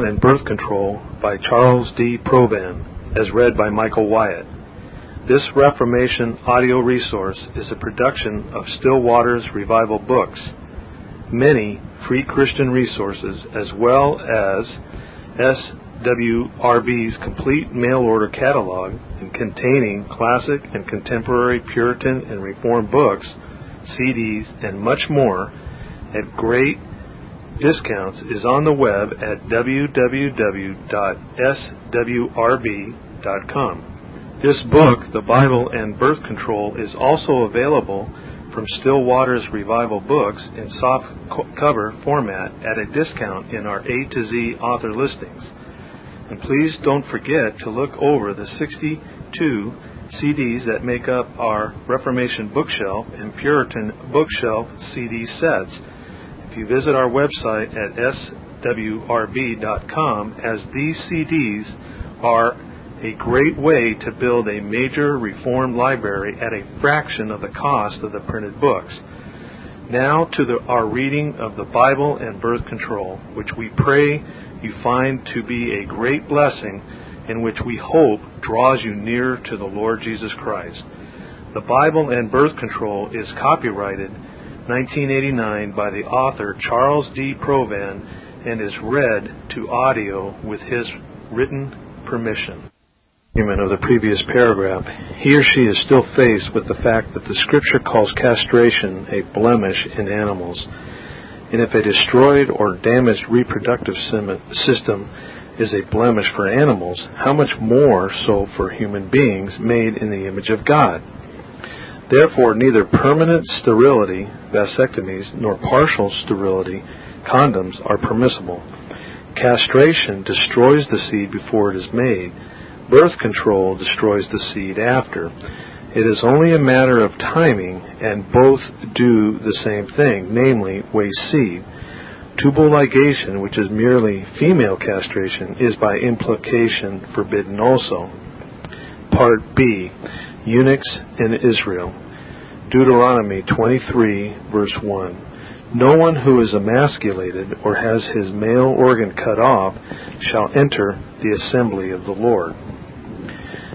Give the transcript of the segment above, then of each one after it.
and Birth Control by Charles D. Provan, as read by Michael Wyatt. This Reformation audio resource is a production of Still Waters Revival Books. Many free Christian resources, as well as SWRB's complete mail order catalog containing classic and contemporary Puritan and Reformed books, CDs, and much more at great discounts is on the web at www.swrb.com. This book, The Bible and Birth Control, is also available from Still Waters Revival Books in soft cover format at a discount in our A to Z author listings. And please don't forget to look over the 62 CDs that make up our Reformation bookshelf and Puritan bookshelf CD sets you visit our website at swrb.com, as these CDs are a great way to build a major reformed library at a fraction of the cost of the printed books. Now to the, our reading of the Bible and birth control, which we pray you find to be a great blessing and which we hope draws you near to the Lord Jesus Christ. The Bible and birth control is copyrighted 1989 by the author Charles D. Provan and is read to audio with his written permission. Of the previous paragraph, he or she is still faced with the fact that the scripture calls castration a blemish in animals. And if a destroyed or damaged reproductive system is a blemish for animals, how much more so for human beings made in the image of God? Therefore, neither permanent sterility, vasectomies, nor partial sterility, condoms, are permissible. Castration destroys the seed before it is made. Birth control destroys the seed after. It is only a matter of timing, and both do the same thing, namely, waste seed. Tubal ligation, which is merely female castration, is by implication forbidden also. Part B eunuchs in Israel. Deuteronomy 23, verse 1. No one who is emasculated or has his male organ cut off shall enter the assembly of the Lord.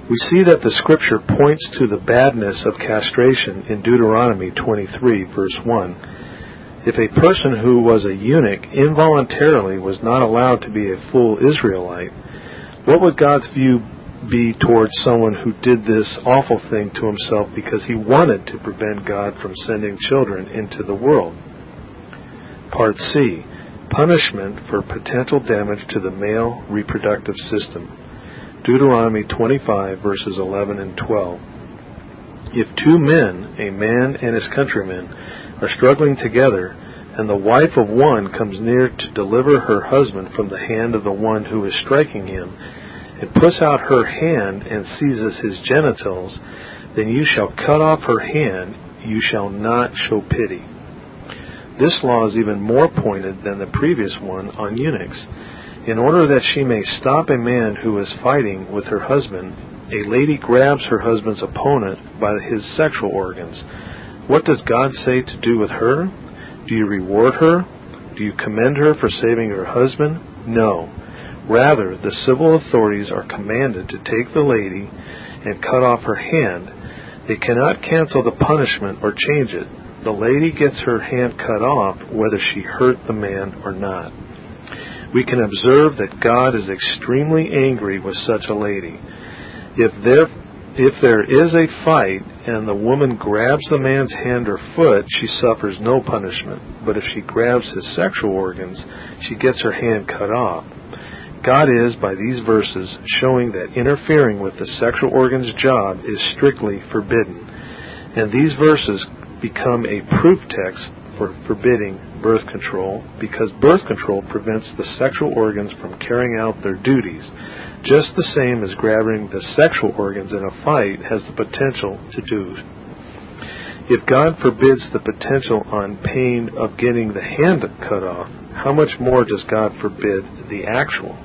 We see that the scripture points to the badness of castration in Deuteronomy 23, verse 1. If a person who was a eunuch involuntarily was not allowed to be a full Israelite, what would God's view be towards someone who did this awful thing to himself because he wanted to prevent God from sending children into the world. Part C Punishment for potential damage to the male reproductive system. Deuteronomy 25, verses 11 and 12. If two men, a man and his countrymen, are struggling together, and the wife of one comes near to deliver her husband from the hand of the one who is striking him, and puts out her hand and seizes his genitals, then you shall cut off her hand, you shall not show pity. This law is even more pointed than the previous one on eunuchs. In order that she may stop a man who is fighting with her husband, a lady grabs her husband's opponent by his sexual organs. What does God say to do with her? Do you reward her? Do you commend her for saving her husband? No. Rather, the civil authorities are commanded to take the lady and cut off her hand. They cannot cancel the punishment or change it. The lady gets her hand cut off whether she hurt the man or not. We can observe that God is extremely angry with such a lady. If there, if there is a fight and the woman grabs the man's hand or foot, she suffers no punishment. But if she grabs his sexual organs, she gets her hand cut off. God is, by these verses, showing that interfering with the sexual organ's job is strictly forbidden. And these verses become a proof text for forbidding birth control because birth control prevents the sexual organs from carrying out their duties, just the same as grabbing the sexual organs in a fight has the potential to do. If God forbids the potential on pain of getting the hand cut off, how much more does God forbid the actual?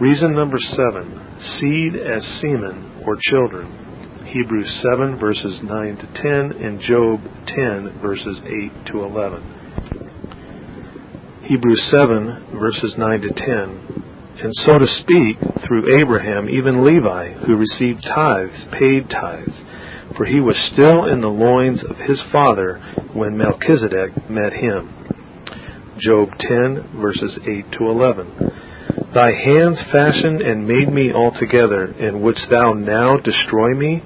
Reason number seven seed as semen or children. Hebrews 7 verses 9 to 10 and Job 10 verses 8 to 11. Hebrews 7, verses 9 to 10. And so to speak, through Abraham, even Levi, who received tithes, paid tithes, for he was still in the loins of his father when Melchizedek met him. Job 10, verses 8 to 11. Thy hands fashioned and made me altogether, and wouldst thou now destroy me?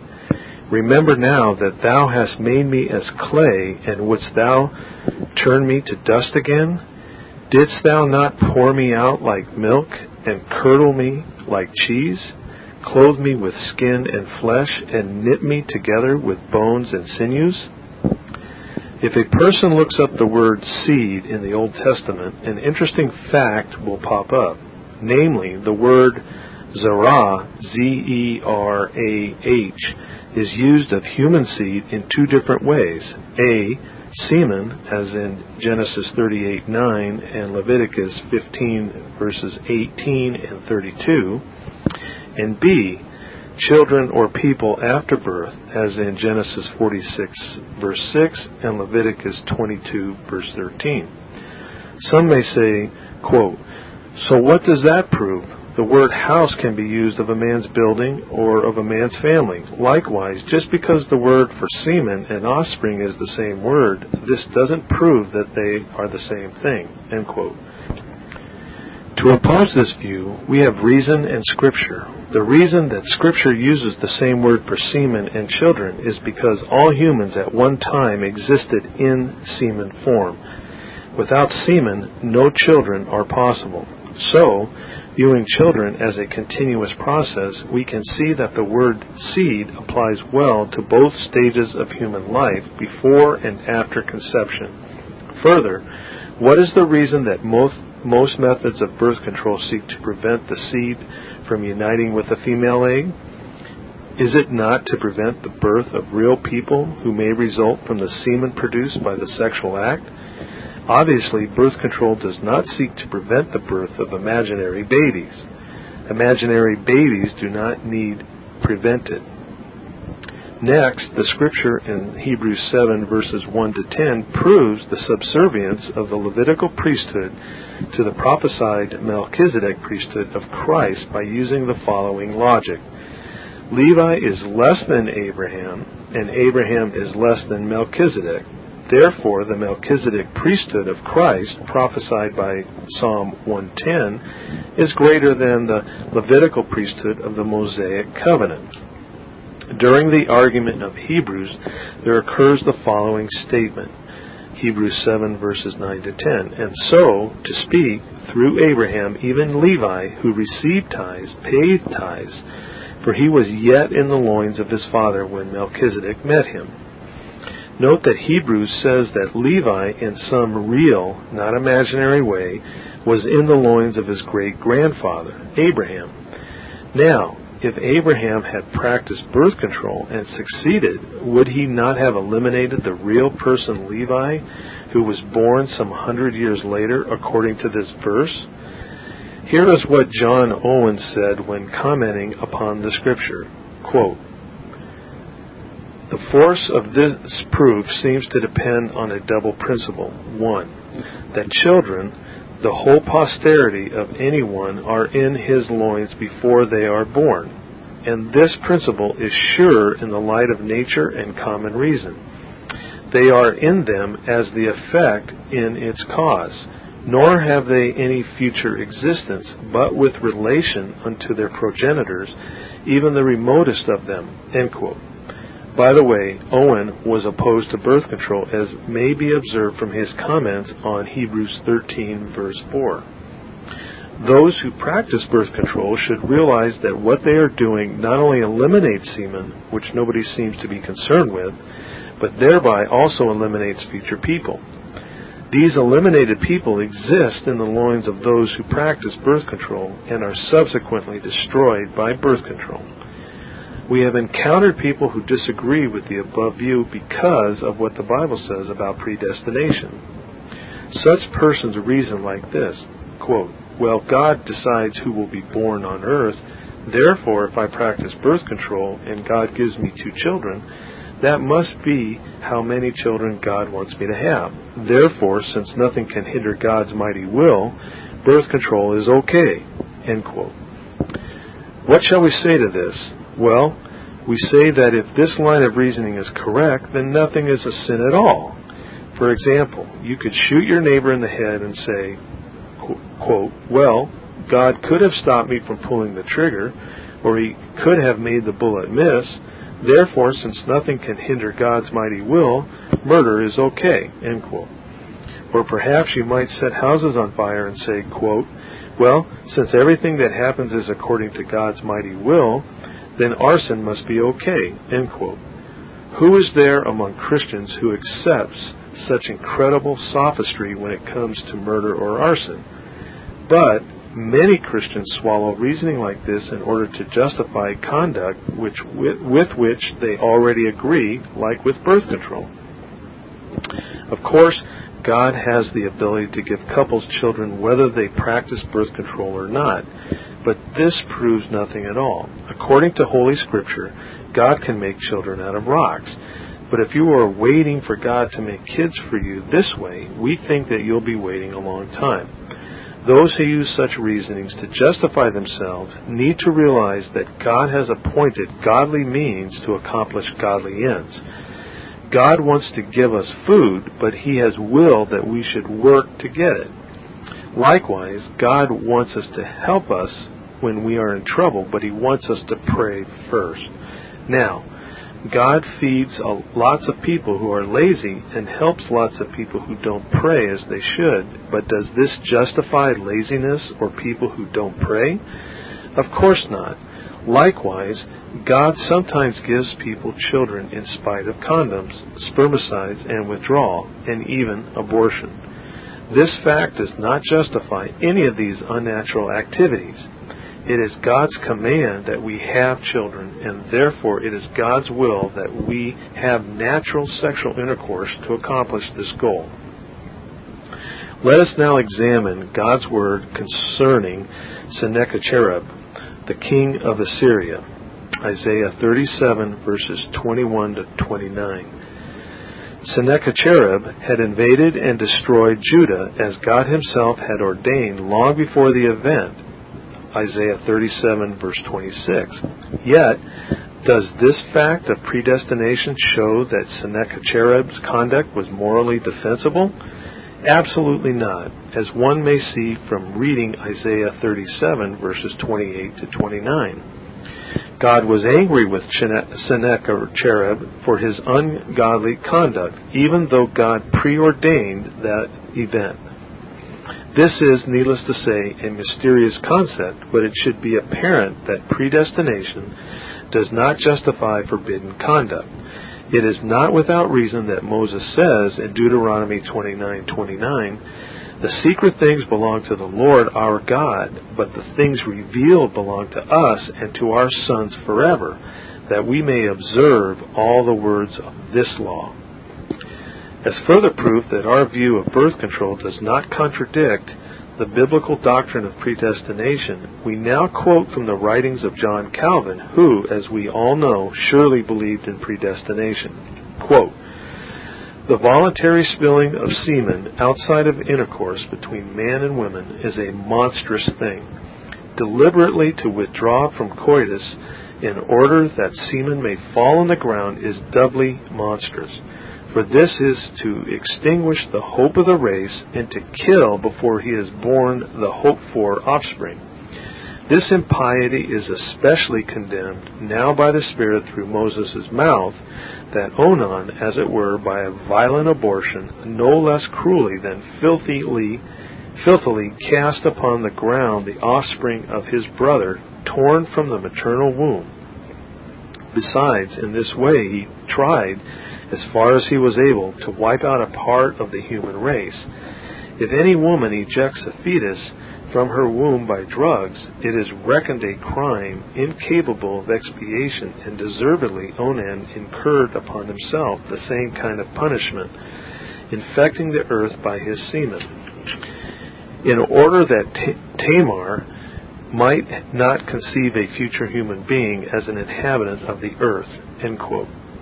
Remember now that thou hast made me as clay, and wouldst thou turn me to dust again? Didst thou not pour me out like milk, and curdle me like cheese? Clothe me with skin and flesh, and knit me together with bones and sinews? If a person looks up the word seed in the Old Testament, an interesting fact will pop up. Namely, the word zerah, Z-E-R-A-H, is used of human seed in two different ways. A, semen, as in Genesis 38:9 and Leviticus 15 verses 18 and 32, and B, children or people after birth, as in Genesis 46 verse 6 and Leviticus 22 verse 13. Some may say, quote, so what does that prove? The word house can be used of a man's building or of a man's family. Likewise, just because the word for semen and offspring is the same word, this doesn't prove that they are the same thing. End quote. To oppose this view, we have reason and scripture. The reason that scripture uses the same word for semen and children is because all humans at one time existed in semen form. Without semen, no children are possible. So, viewing children as a continuous process, we can see that the word seed applies well to both stages of human life before and after conception. Further, what is the reason that most, most methods of birth control seek to prevent the seed from uniting with a female egg? Is it not to prevent the birth of real people who may result from the semen produced by the sexual act? Obviously, birth control does not seek to prevent the birth of imaginary babies. Imaginary babies do not need prevented. Next, the scripture in Hebrews 7 verses 1 to 10 proves the subservience of the Levitical priesthood to the prophesied Melchizedek priesthood of Christ by using the following logic. Levi is less than Abraham, and Abraham is less than Melchizedek. Therefore, the Melchizedek priesthood of Christ, prophesied by Psalm 110, is greater than the Levitical priesthood of the Mosaic covenant. During the argument of Hebrews, there occurs the following statement. Hebrews 7 verses 9 to 10. And so, to speak, through Abraham, even Levi, who received tithes, paid tithes, for he was yet in the loins of his father when Melchizedek met him. Note that Hebrews says that Levi, in some real, not imaginary way, was in the loins of his great grandfather, Abraham. Now, if Abraham had practiced birth control and succeeded, would he not have eliminated the real person Levi, who was born some hundred years later, according to this verse? Here is what John Owen said when commenting upon the scripture. Quote, the force of this proof seems to depend on a double principle. One, that children, the whole posterity of anyone, are in his loins before they are born. And this principle is sure in the light of nature and common reason. They are in them as the effect in its cause, nor have they any future existence, but with relation unto their progenitors, even the remotest of them. By the way, Owen was opposed to birth control, as may be observed from his comments on Hebrews 13, verse 4. Those who practice birth control should realize that what they are doing not only eliminates semen, which nobody seems to be concerned with, but thereby also eliminates future people. These eliminated people exist in the loins of those who practice birth control and are subsequently destroyed by birth control. We have encountered people who disagree with the above view because of what the Bible says about predestination. Such persons reason like this quote, Well, God decides who will be born on earth. Therefore, if I practice birth control and God gives me two children, That must be how many children God wants me to have. Therefore, since nothing can hinder God's mighty will, birth control is okay. End quote. What shall we say to this? Well, we say that if this line of reasoning is correct, then nothing is a sin at all. For example, you could shoot your neighbor in the head and say, quote, well, God could have stopped me from pulling the trigger, or he could have made the bullet miss. Therefore, since nothing can hinder God's mighty will, murder is okay. End quote. Or perhaps you might set houses on fire and say, quote, well, since everything that happens is according to God's mighty will, then arson must be okay. End quote. Who is there among Christians who accepts such incredible sophistry when it comes to murder or arson? But many Christians swallow reasoning like this in order to justify conduct which, with, with which they already agree, like with birth control. Of course, God has the ability to give couples children whether they practice birth control or not, but this proves nothing at all. According to Holy Scripture, God can make children out of rocks. But if you are waiting for God to make kids for you this way, we think that you'll be waiting a long time. Those who use such reasonings to justify themselves need to realize that God has appointed godly means to accomplish godly ends. God wants to give us food, but He has willed that we should work to get it. Likewise, God wants us to help us when we are in trouble, but He wants us to pray first. Now, God feeds uh, lots of people who are lazy and helps lots of people who don't pray as they should, but does this justify laziness or people who don't pray? Of course not. Likewise, God sometimes gives people children in spite of condoms, spermicides, and withdrawal, and even abortion. This fact does not justify any of these unnatural activities. It is God's command that we have children, and therefore it is God's will that we have natural sexual intercourse to accomplish this goal. Let us now examine God's word concerning Sennacherib, the king of Assyria. Isaiah 37, verses 21 to 29. Sennacherib had invaded and destroyed Judah as God himself had ordained long before the event. Isaiah 37, verse 26. Yet, does this fact of predestination show that Sennacherib's conduct was morally defensible? Absolutely not, as one may see from reading Isaiah 37, verses 28 to 29. God was angry with Sennacherib for his ungodly conduct, even though God preordained that event. This is, needless to say, a mysterious concept, but it should be apparent that predestination does not justify forbidden conduct. It is not without reason that Moses says in Deuteronomy 29:29, "The secret things belong to the Lord our God, but the things revealed belong to us and to our sons forever, that we may observe all the words of this law." As further proof that our view of birth control does not contradict the biblical doctrine of predestination, we now quote from the writings of John Calvin, who, as we all know, surely believed in predestination. Quote, the voluntary spilling of semen outside of intercourse between man and woman is a monstrous thing. Deliberately to withdraw from coitus in order that semen may fall on the ground is doubly monstrous. For this is to extinguish the hope of the race and to kill before he has born the hoped for offspring. This impiety is especially condemned now by the Spirit through Moses' mouth, that Onan, as it were, by a violent abortion, no less cruelly than filthily, filthily cast upon the ground the offspring of his brother, torn from the maternal womb. Besides, in this way he tried as far as he was able, to wipe out a part of the human race. If any woman ejects a fetus from her womb by drugs, it is reckoned a crime incapable of expiation, and deservedly Onan incurred upon himself the same kind of punishment, infecting the earth by his semen, in order that Tamar might not conceive a future human being as an inhabitant of the earth.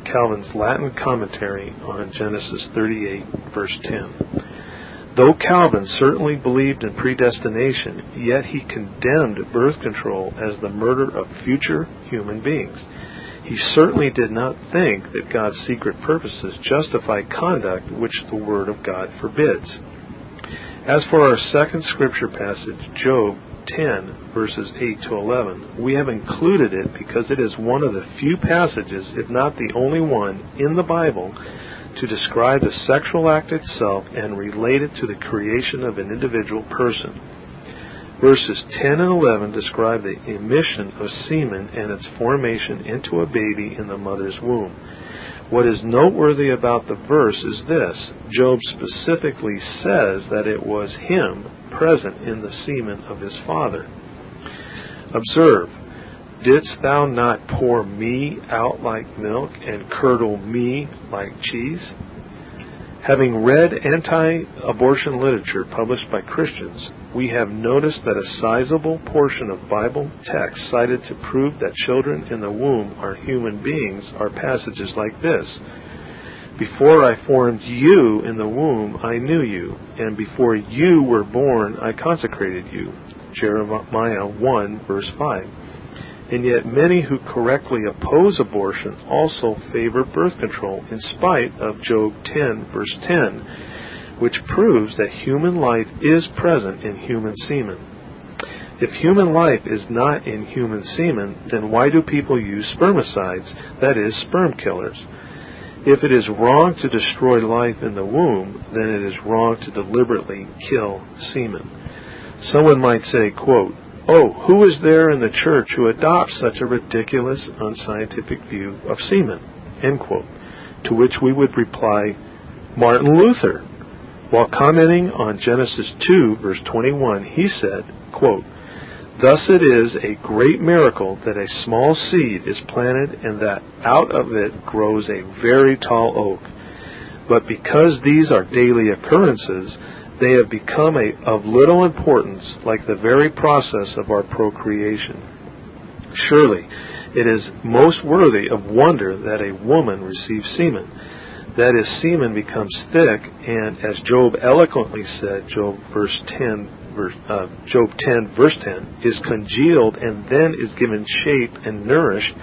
Calvin's Latin commentary on Genesis 38, verse 10. Though Calvin certainly believed in predestination, yet he condemned birth control as the murder of future human beings. He certainly did not think that God's secret purposes justify conduct which the Word of God forbids. As for our second scripture passage, Job 10, verses 8 to 11, we have included it because it is one of the few passages, if not the only one, in the Bible to describe the sexual act itself and relate it to the creation of an individual person. Verses 10 and 11 describe the emission of semen and its formation into a baby in the mother's womb. What is noteworthy about the verse is this Job specifically says that it was him present in the semen of his father. Observe, didst thou not pour me out like milk and curdle me like cheese? Having read anti abortion literature published by Christians, we have noticed that a sizable portion of Bible texts cited to prove that children in the womb are human beings are passages like this. Before I formed you in the womb, I knew you, and before you were born, I consecrated you. Jeremiah 1, verse 5. And yet many who correctly oppose abortion also favor birth control in spite of Job 10 verse 10, which proves that human life is present in human semen. If human life is not in human semen, then why do people use spermicides, that is, sperm killers? If it is wrong to destroy life in the womb, then it is wrong to deliberately kill semen. Someone might say, quote, Oh, who is there in the church who adopts such a ridiculous, unscientific view of semen? End quote. To which we would reply, Martin Luther. While commenting on Genesis 2, verse 21, he said, quote, Thus it is a great miracle that a small seed is planted and that out of it grows a very tall oak. But because these are daily occurrences, they have become a, of little importance, like the very process of our procreation. Surely, it is most worthy of wonder that a woman receives semen. That is, semen becomes thick, and as Job eloquently said, Job verse 10, verse, uh, Job 10 verse 10, is congealed and then is given shape and nourished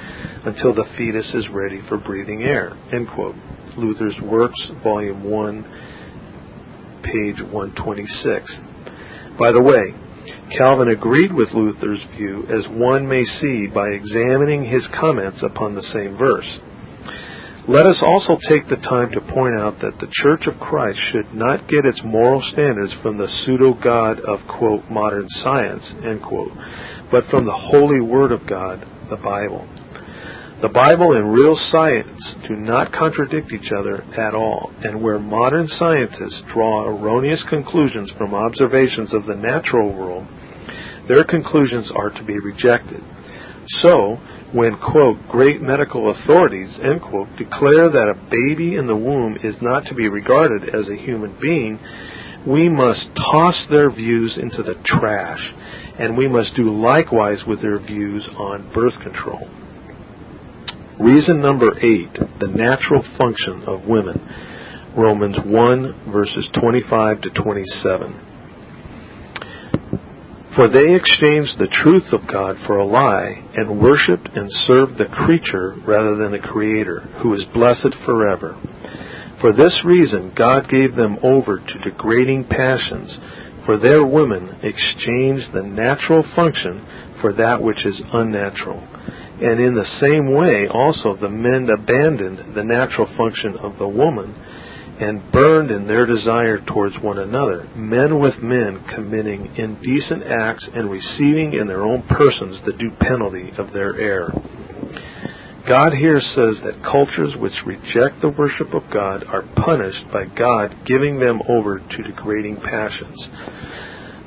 until the fetus is ready for breathing air. End quote. Luther's Works, Volume 1, page 126. By the way, Calvin agreed with Luther's view as one may see by examining his comments upon the same verse. Let us also take the time to point out that the Church of Christ should not get its moral standards from the pseudo-God of, quote, modern science, end quote, but from the holy Word of God, the Bible. The Bible and real science do not contradict each other at all, and where modern scientists draw erroneous conclusions from observations of the natural world, their conclusions are to be rejected. So, when, quote, great medical authorities, end quote, declare that a baby in the womb is not to be regarded as a human being, we must toss their views into the trash, and we must do likewise with their views on birth control. Reason number eight, the natural function of women. Romans 1 verses 25 to 27. For they exchanged the truth of God for a lie, and worshipped and served the creature rather than the Creator, who is blessed forever. For this reason God gave them over to degrading passions, for their women exchanged the natural function for that which is unnatural. And in the same way, also, the men abandoned the natural function of the woman and burned in their desire towards one another, men with men committing indecent acts and receiving in their own persons the due penalty of their error. God here says that cultures which reject the worship of God are punished by God giving them over to degrading passions.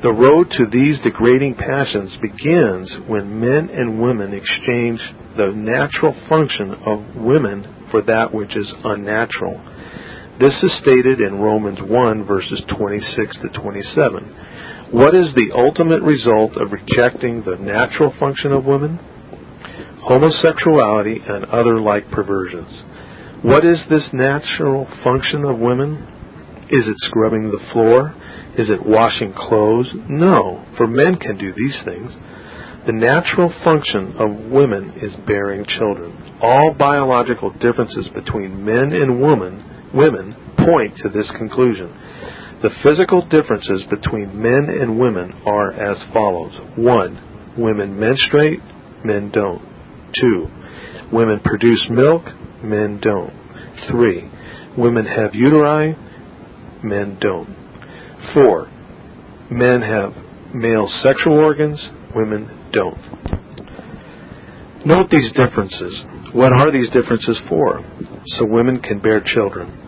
The road to these degrading passions begins when men and women exchange the natural function of women for that which is unnatural. This is stated in Romans 1 verses 26 to 27. What is the ultimate result of rejecting the natural function of women? Homosexuality and other like perversions. What is this natural function of women? Is it scrubbing the floor? Is it washing clothes? No, for men can do these things. The natural function of women is bearing children. All biological differences between men and women, women point to this conclusion. The physical differences between men and women are as follows. 1. Women menstruate, men don't. 2. Women produce milk, men don't. 3. Women have uteri, men don't. 4. Men have male sexual organs, women don't. Note these differences. What are these differences for? So women can bear children.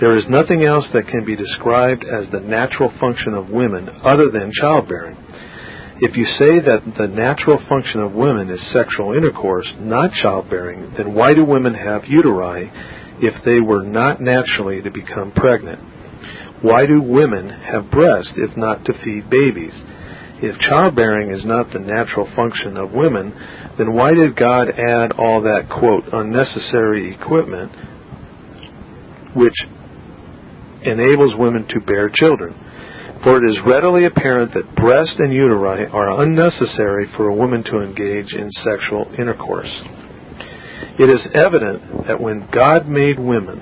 There is nothing else that can be described as the natural function of women other than childbearing. If you say that the natural function of women is sexual intercourse, not childbearing, then why do women have uteri if they were not naturally to become pregnant? Why do women have breasts if not to feed babies? If childbearing is not the natural function of women, then why did God add all that, quote, unnecessary equipment which enables women to bear children. For it is readily apparent that breast and uteri are unnecessary for a woman to engage in sexual intercourse. It is evident that when God made women,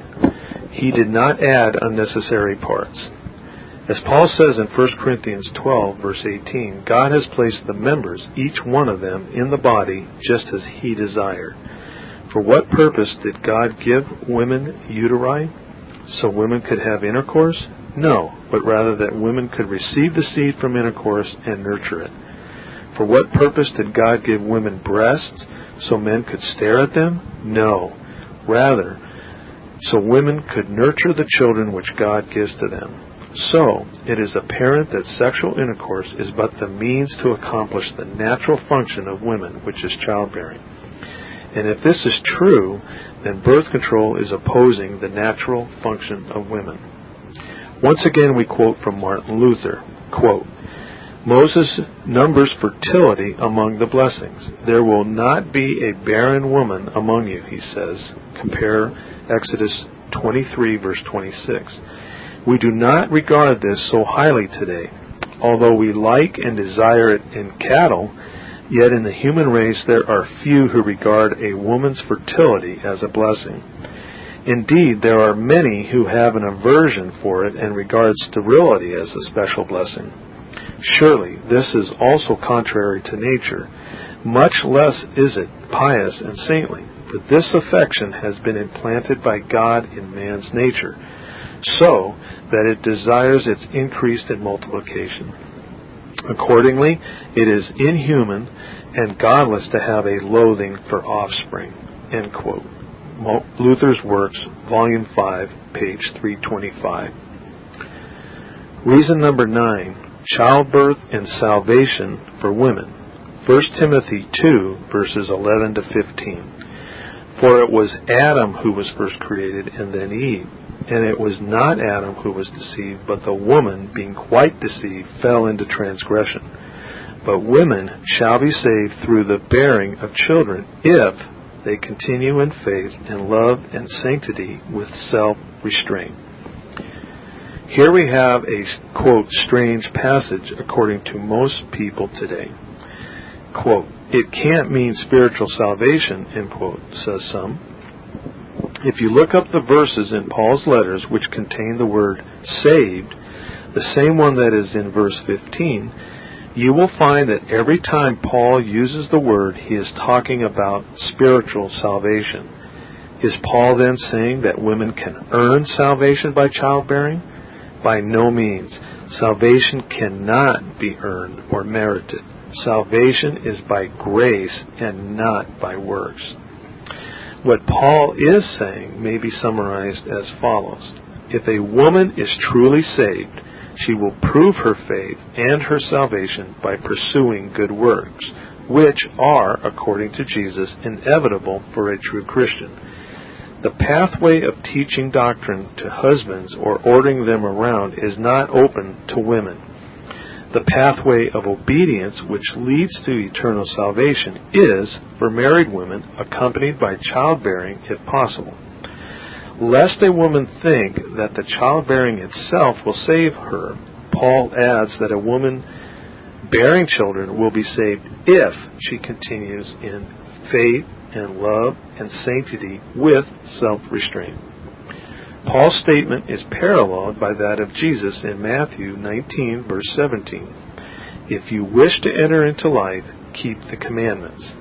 he did not add unnecessary parts. As Paul says in 1 Corinthians 12, verse 18, God has placed the members, each one of them, in the body just as he desired. For what purpose did God give women uteri? so women could have intercourse? No, but rather that women could receive the seed from intercourse and nurture it. For what purpose did God give women breasts so men could stare at them? No, rather, so women could nurture the children which God gives to them. So, it is apparent that sexual intercourse is but the means to accomplish the natural function of women, which is childbearing. And if this is true, then birth control is opposing the natural function of women. Once again, we quote from Martin Luther, quote, Moses numbers fertility among the blessings. There will not be a barren woman among you, he says. Compare Exodus 23, verse 26. We do not regard this so highly today. Although we like and desire it in cattle, Yet in the human race there are few who regard a woman's fertility as a blessing. Indeed, there are many who have an aversion for it and regard sterility as a special blessing. Surely this is also contrary to nature. Much less is it pious and saintly, for this affection has been implanted by God in man's nature, so that it desires its increase and multiplication. Accordingly, it is inhuman and godless to have a loathing for offspring. End quote. Luther's Works, Volume 5, page 325. Reason number 9 Childbirth and Salvation for Women. 1 Timothy 2, verses 11 to 15. For it was Adam who was first created, and then Eve. And it was not Adam who was deceived, but the woman, being quite deceived, fell into transgression. But women shall be saved through the bearing of children if they continue in faith and love and sanctity with self restraint. Here we have a, quote, strange passage according to most people today. Quote, it can't mean spiritual salvation, end quote, says some. If you look up the verses in Paul's letters which contain the word saved, the same one that is in verse 15, you will find that every time Paul uses the word, he is talking about spiritual salvation. Is Paul then saying that women can earn salvation by childbearing? By no means. Salvation cannot be earned or merited. Salvation is by grace and not by works. What Paul is saying may be summarized as follows. If a woman is truly saved, she will prove her faith and her salvation by pursuing good works, which are, according to Jesus, inevitable for a true Christian. The pathway of teaching doctrine to husbands or ordering them around is not open to women the pathway of obedience which leads to eternal salvation is, for married women, accompanied by childbearing if possible. lest a woman think that the childbearing itself will save her, Paul adds that a woman bearing children will be saved if she continues in faith and love and sanctity with self restraint. Paul's statement is paralleled by that of Jesus in Matthew 19, verse 17. If you wish to enter into life, keep the commandments.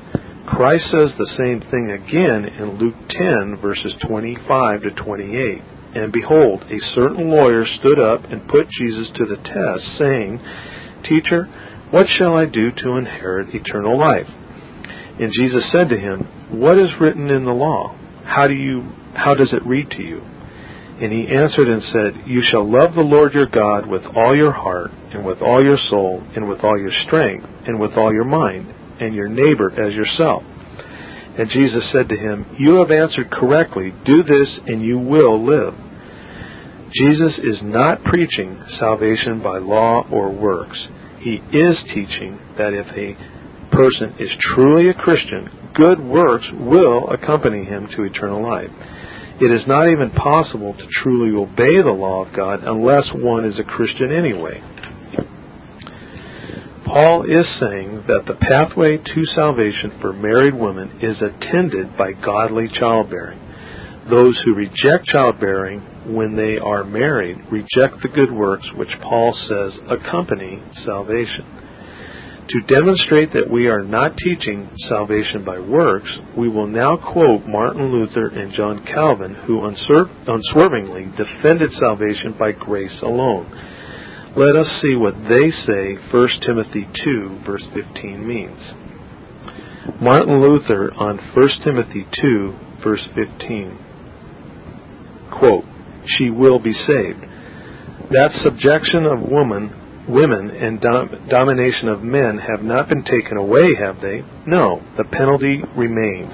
Christ says the same thing again in Luke 10, verses 25 to 28. And behold, a certain lawyer stood up and put Jesus to the test, saying, Teacher, what shall I do to inherit eternal life? And Jesus said to him, What is written in the law? How do you how does it read to you? And he answered and said, You shall love the Lord your God with all your heart, and with all your soul, and with all your strength, and with all your mind, and your neighbor as yourself. And Jesus said to him, You have answered correctly. Do this, and you will live. Jesus is not preaching salvation by law or works. He is teaching that if a person is truly a Christian, good works will accompany him to eternal life. It is not even possible to truly obey the law of God unless one is a Christian anyway. Paul is saying that the pathway to salvation for married women is attended by godly childbearing. Those who reject childbearing when they are married reject the good works which Paul says accompany salvation. To demonstrate that we are not teaching salvation by works, we will now quote Martin Luther and John Calvin, who unswervingly defended salvation by grace alone. Let us see what they say 1 Timothy 2, verse 15 means. Martin Luther on 1 Timothy 2, verse 15. Quote, She will be saved. That subjection of woman women and dom- domination of men have not been taken away, have they? No, the penalty remains.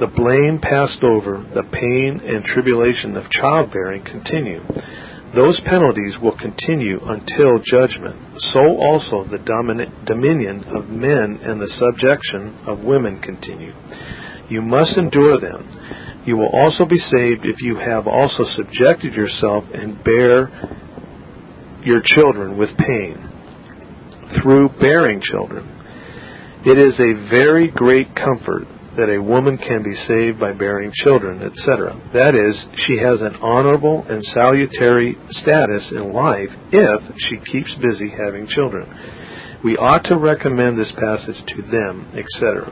The blame passed over, the pain and tribulation of childbearing continue. Those penalties will continue until judgment. So also the dominion of men and the subjection of women continue. You must endure them. You will also be saved if you have also subjected yourself and bear your children with pain through bearing children. It is a very great comfort that a woman can be saved by bearing children, etc. That is, she has an honorable and salutary status in life if she keeps busy having children. We ought to recommend this passage to them, etc.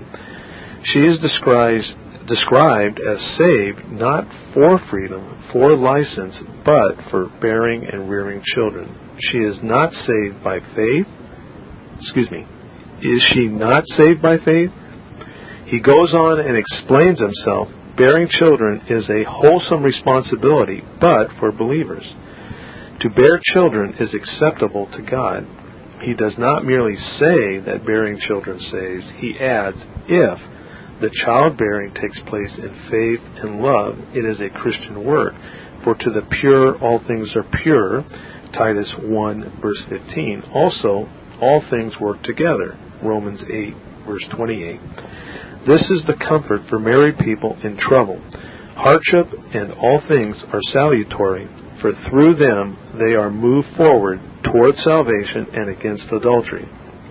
She is described described as saved not for freedom, for license, but for bearing and rearing children. She is not saved by faith. Excuse me. Is she not saved by faith? He goes on and explains himself. Bearing children is a wholesome responsibility, but for believers. To bear children is acceptable to God. He does not merely say that bearing children saves, he adds, if the childbearing takes place in faith and love, it is a Christian work. For to the pure all things are pure, Titus 1 verse 15. Also, all things work together, Romans 8 verse 28. This is the comfort for married people in trouble. Hardship and all things are salutary, for through them they are moved forward toward salvation and against adultery,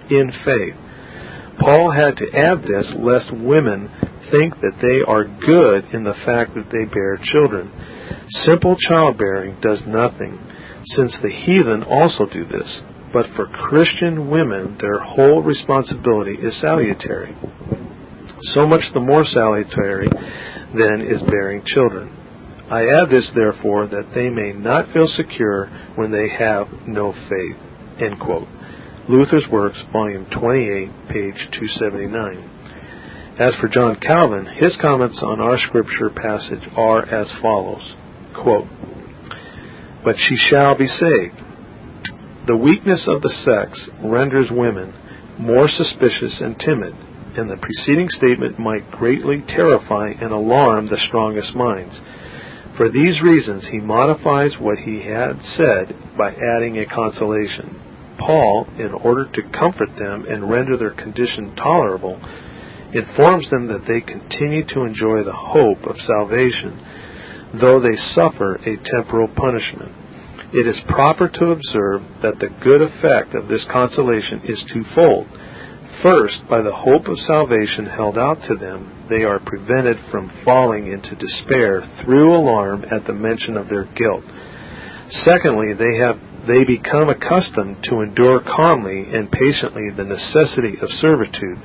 in faith. Paul had to add this lest women think that they are good in the fact that they bear children. Simple childbearing does nothing, since the heathen also do this. But for Christian women, their whole responsibility is salutary. So much the more salutary, then, is bearing children. I add this, therefore, that they may not feel secure when they have no faith. End quote. Luther's Works, Volume 28, page 279. As for John Calvin, his comments on our scripture passage are as follows quote, But she shall be saved. The weakness of the sex renders women more suspicious and timid, and the preceding statement might greatly terrify and alarm the strongest minds. For these reasons, he modifies what he had said by adding a consolation. Paul, in order to comfort them and render their condition tolerable, informs them that they continue to enjoy the hope of salvation. though they suffer a temporal punishment. It is proper to observe that the good effect of this consolation is twofold. First, by the hope of salvation held out to them, they are prevented from falling into despair through alarm at the mention of their guilt. Secondly, they have they become accustomed to endure calmly and patiently the necessity of servitude,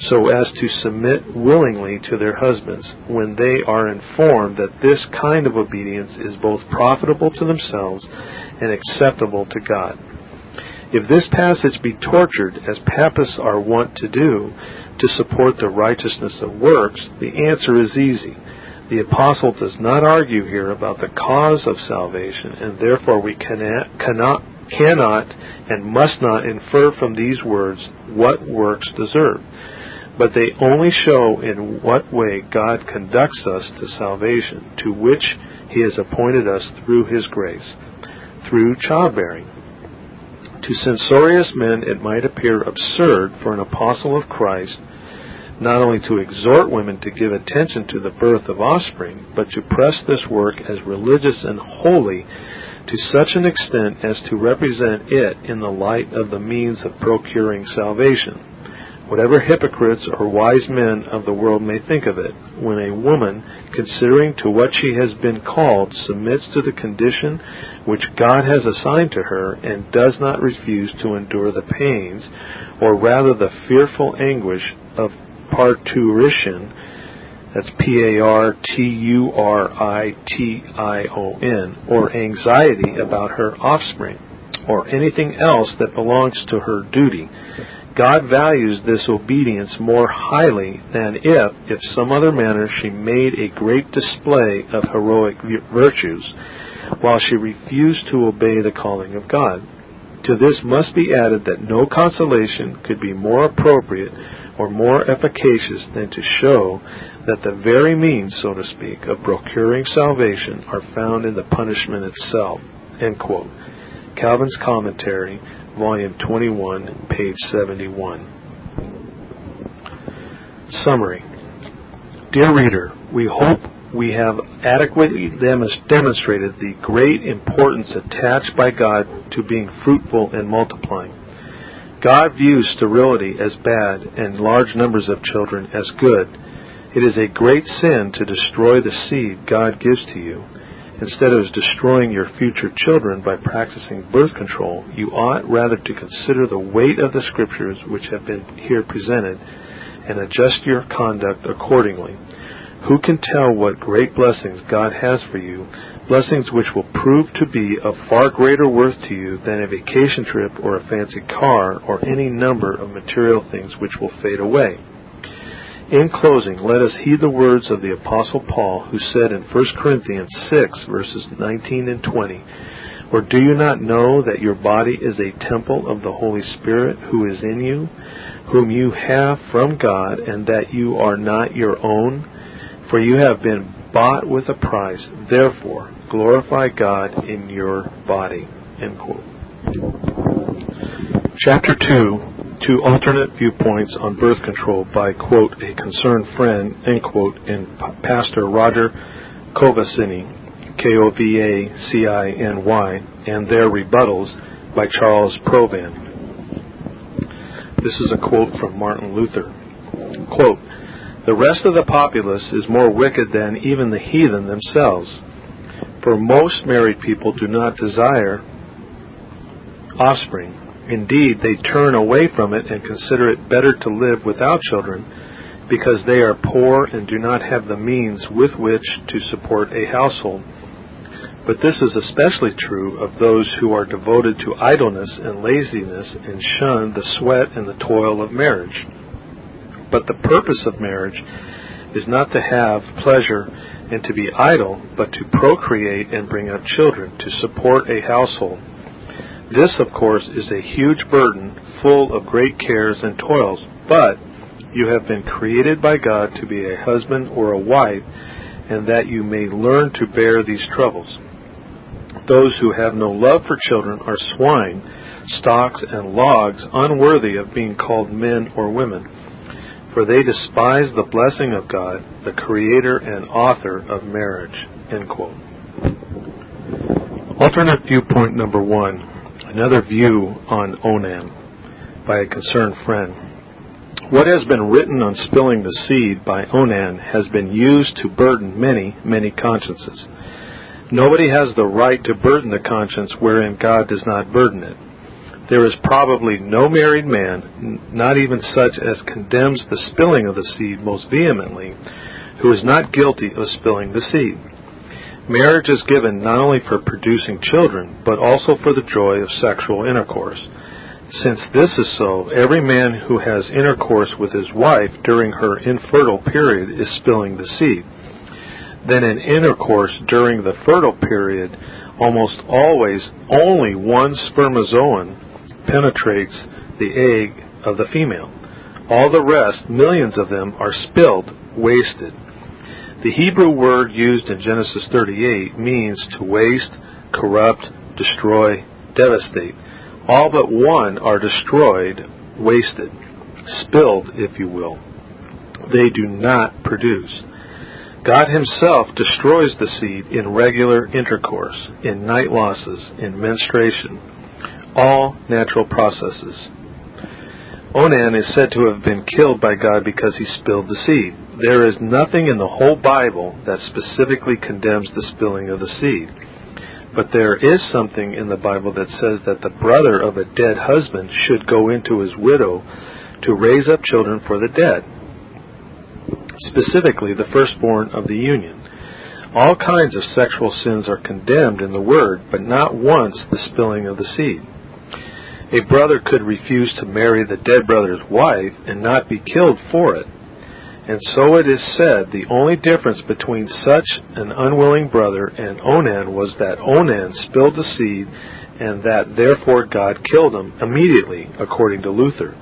so as to submit willingly to their husbands, when they are informed that this kind of obedience is both profitable to themselves and acceptable to God. If this passage be tortured, as papists are wont to do, to support the righteousness of works, the answer is easy the apostle does not argue here about the cause of salvation, and therefore we cannot, cannot, cannot and must not infer from these words what works deserve. But they only show in what way God conducts us to salvation, to which He has appointed us through His grace, through childbearing. To censorious men it might appear absurd for an apostle of Christ not only to exhort women to give attention to the birth of offspring, but to press this work as religious and holy to such an extent as to represent it in the light of the means of procuring salvation. Whatever hypocrites or wise men of the world may think of it, when a woman, considering to what she has been called, submits to the condition which God has assigned to her, and does not refuse to endure the pains, or rather the fearful anguish of parturition, that's P-A-R-T-U-R-I-T-I-O-N, or anxiety about her offspring, or anything else that belongs to her duty. God values this obedience more highly than if, in some other manner, she made a great display of heroic virtues, while she refused to obey the calling of God. To this must be added that no consolation could be more appropriate or more efficacious than to show that the very means, so to speak, of procuring salvation are found in the punishment itself. Calvin's Commentary, Volume 21, page 71. Summary. Dear reader, we hope we have adequately demonstrated the great importance attached by God to being fruitful and multiplying. God views sterility as bad and large numbers of children as good. It is a great sin to destroy the seed God gives to you. Instead of destroying your future children by practicing birth control, you ought rather to consider the weight of the scriptures which have been here presented and adjust your conduct accordingly. Who can tell what great blessings God has for you blessings which will prove to be of far greater worth to you than a vacation trip or a fancy car or any number of material things which will fade away. In closing, let us heed the words of the Apostle Paul, who said in 1 Corinthians 6, verses 19 and 20, Or do you not know that your body is a temple of the Holy Spirit who is in you, whom you have from God, and that you are not your own? For you have been bought with a price. Therefore, glorify God in your body. Chapter 2 Two alternate viewpoints on birth control by, quote, a concerned friend, end quote, in Pastor Roger Kovaciny, K-O-V-A-C-I-N-Y, and their rebuttals by Charles Provan. This is a quote from Martin Luther. Quote, the rest of the populace is more wicked than even the heathen themselves. For most married people do not desire offspring. Indeed, they turn away from it and consider it better to live without children because they are poor and do not have the means with which to support a household. But this is especially true of those who are devoted to idleness and laziness and shun the sweat and the toil of marriage. But the purpose of marriage is not to have pleasure and to be idle, but to procreate and bring up children, to support a household. This, of course, is a huge burden, full of great cares and toils, but you have been created by God to be a husband or a wife, and that you may learn to bear these troubles. Those who have no love for children are swine, stocks, and logs, unworthy of being called men or women. For they despise the blessing of God, the creator and author of marriage. Alternate viewpoint number one, another view on Onan by a concerned friend. What has been written on spilling the seed by Onan has been used to burden many, many consciences. Nobody has the right to burden the conscience wherein God does not burden it. There is probably no married man, not even such as condemns the spilling of the seed most vehemently, who is not guilty of spilling the seed. Marriage is given not only for producing children, but also for the joy of sexual intercourse. Since this is so, every man who has intercourse with his wife during her infertile period is spilling the seed. Then in intercourse during the fertile period, almost always only one spermatozoon penetrates the egg of the female. All the rest, millions of them, are spilled, wasted. The Hebrew word used in Genesis 38 means to waste, corrupt, destroy, devastate. All but one are destroyed, wasted, spilled, if you will. They do not produce. God Himself destroys the seed in regular intercourse, in night losses, in menstruation, all natural processes. Onan is said to have been killed by God because he spilled the seed. There is nothing in the whole Bible that specifically condemns the spilling of the seed. But there is something in the Bible that says that the brother of a dead husband should go into his widow to raise up children for the dead, specifically the firstborn of the union. All kinds of sexual sins are condemned in the Word, but not once the spilling of the seed. A brother could refuse to marry the dead brother's wife and not be killed for it. And so it is said the only difference between such an unwilling brother and Onan was that Onan spilled the seed and that therefore God killed him immediately, according to Luther.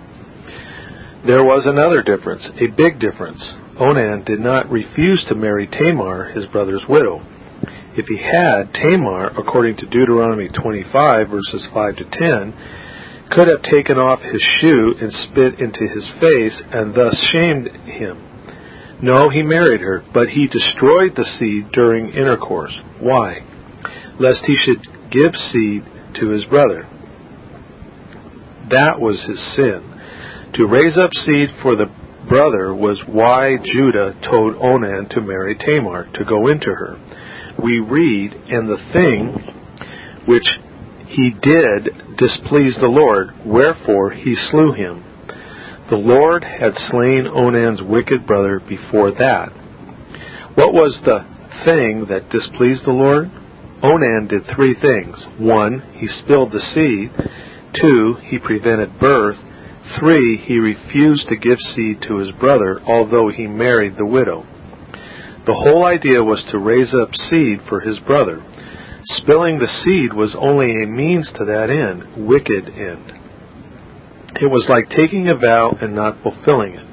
There was another difference, a big difference. Onan did not refuse to marry Tamar, his brother's widow. If he had, Tamar, according to Deuteronomy 25, verses 5 to 10, could have taken off his shoe and spit into his face and thus shamed him. No, he married her, but he destroyed the seed during intercourse. Why? Lest he should give seed to his brother. That was his sin. To raise up seed for the brother was why Judah told Onan to marry Tamar, to go into her. We read, And the thing which he did displease the Lord, wherefore he slew him. The Lord had slain Onan's wicked brother before that. What was the thing that displeased the Lord? Onan did three things. One, he spilled the seed. Two, he prevented birth. Three, he refused to give seed to his brother, although he married the widow. The whole idea was to raise up seed for his brother. Spilling the seed was only a means to that end, wicked end. It was like taking a vow and not fulfilling it.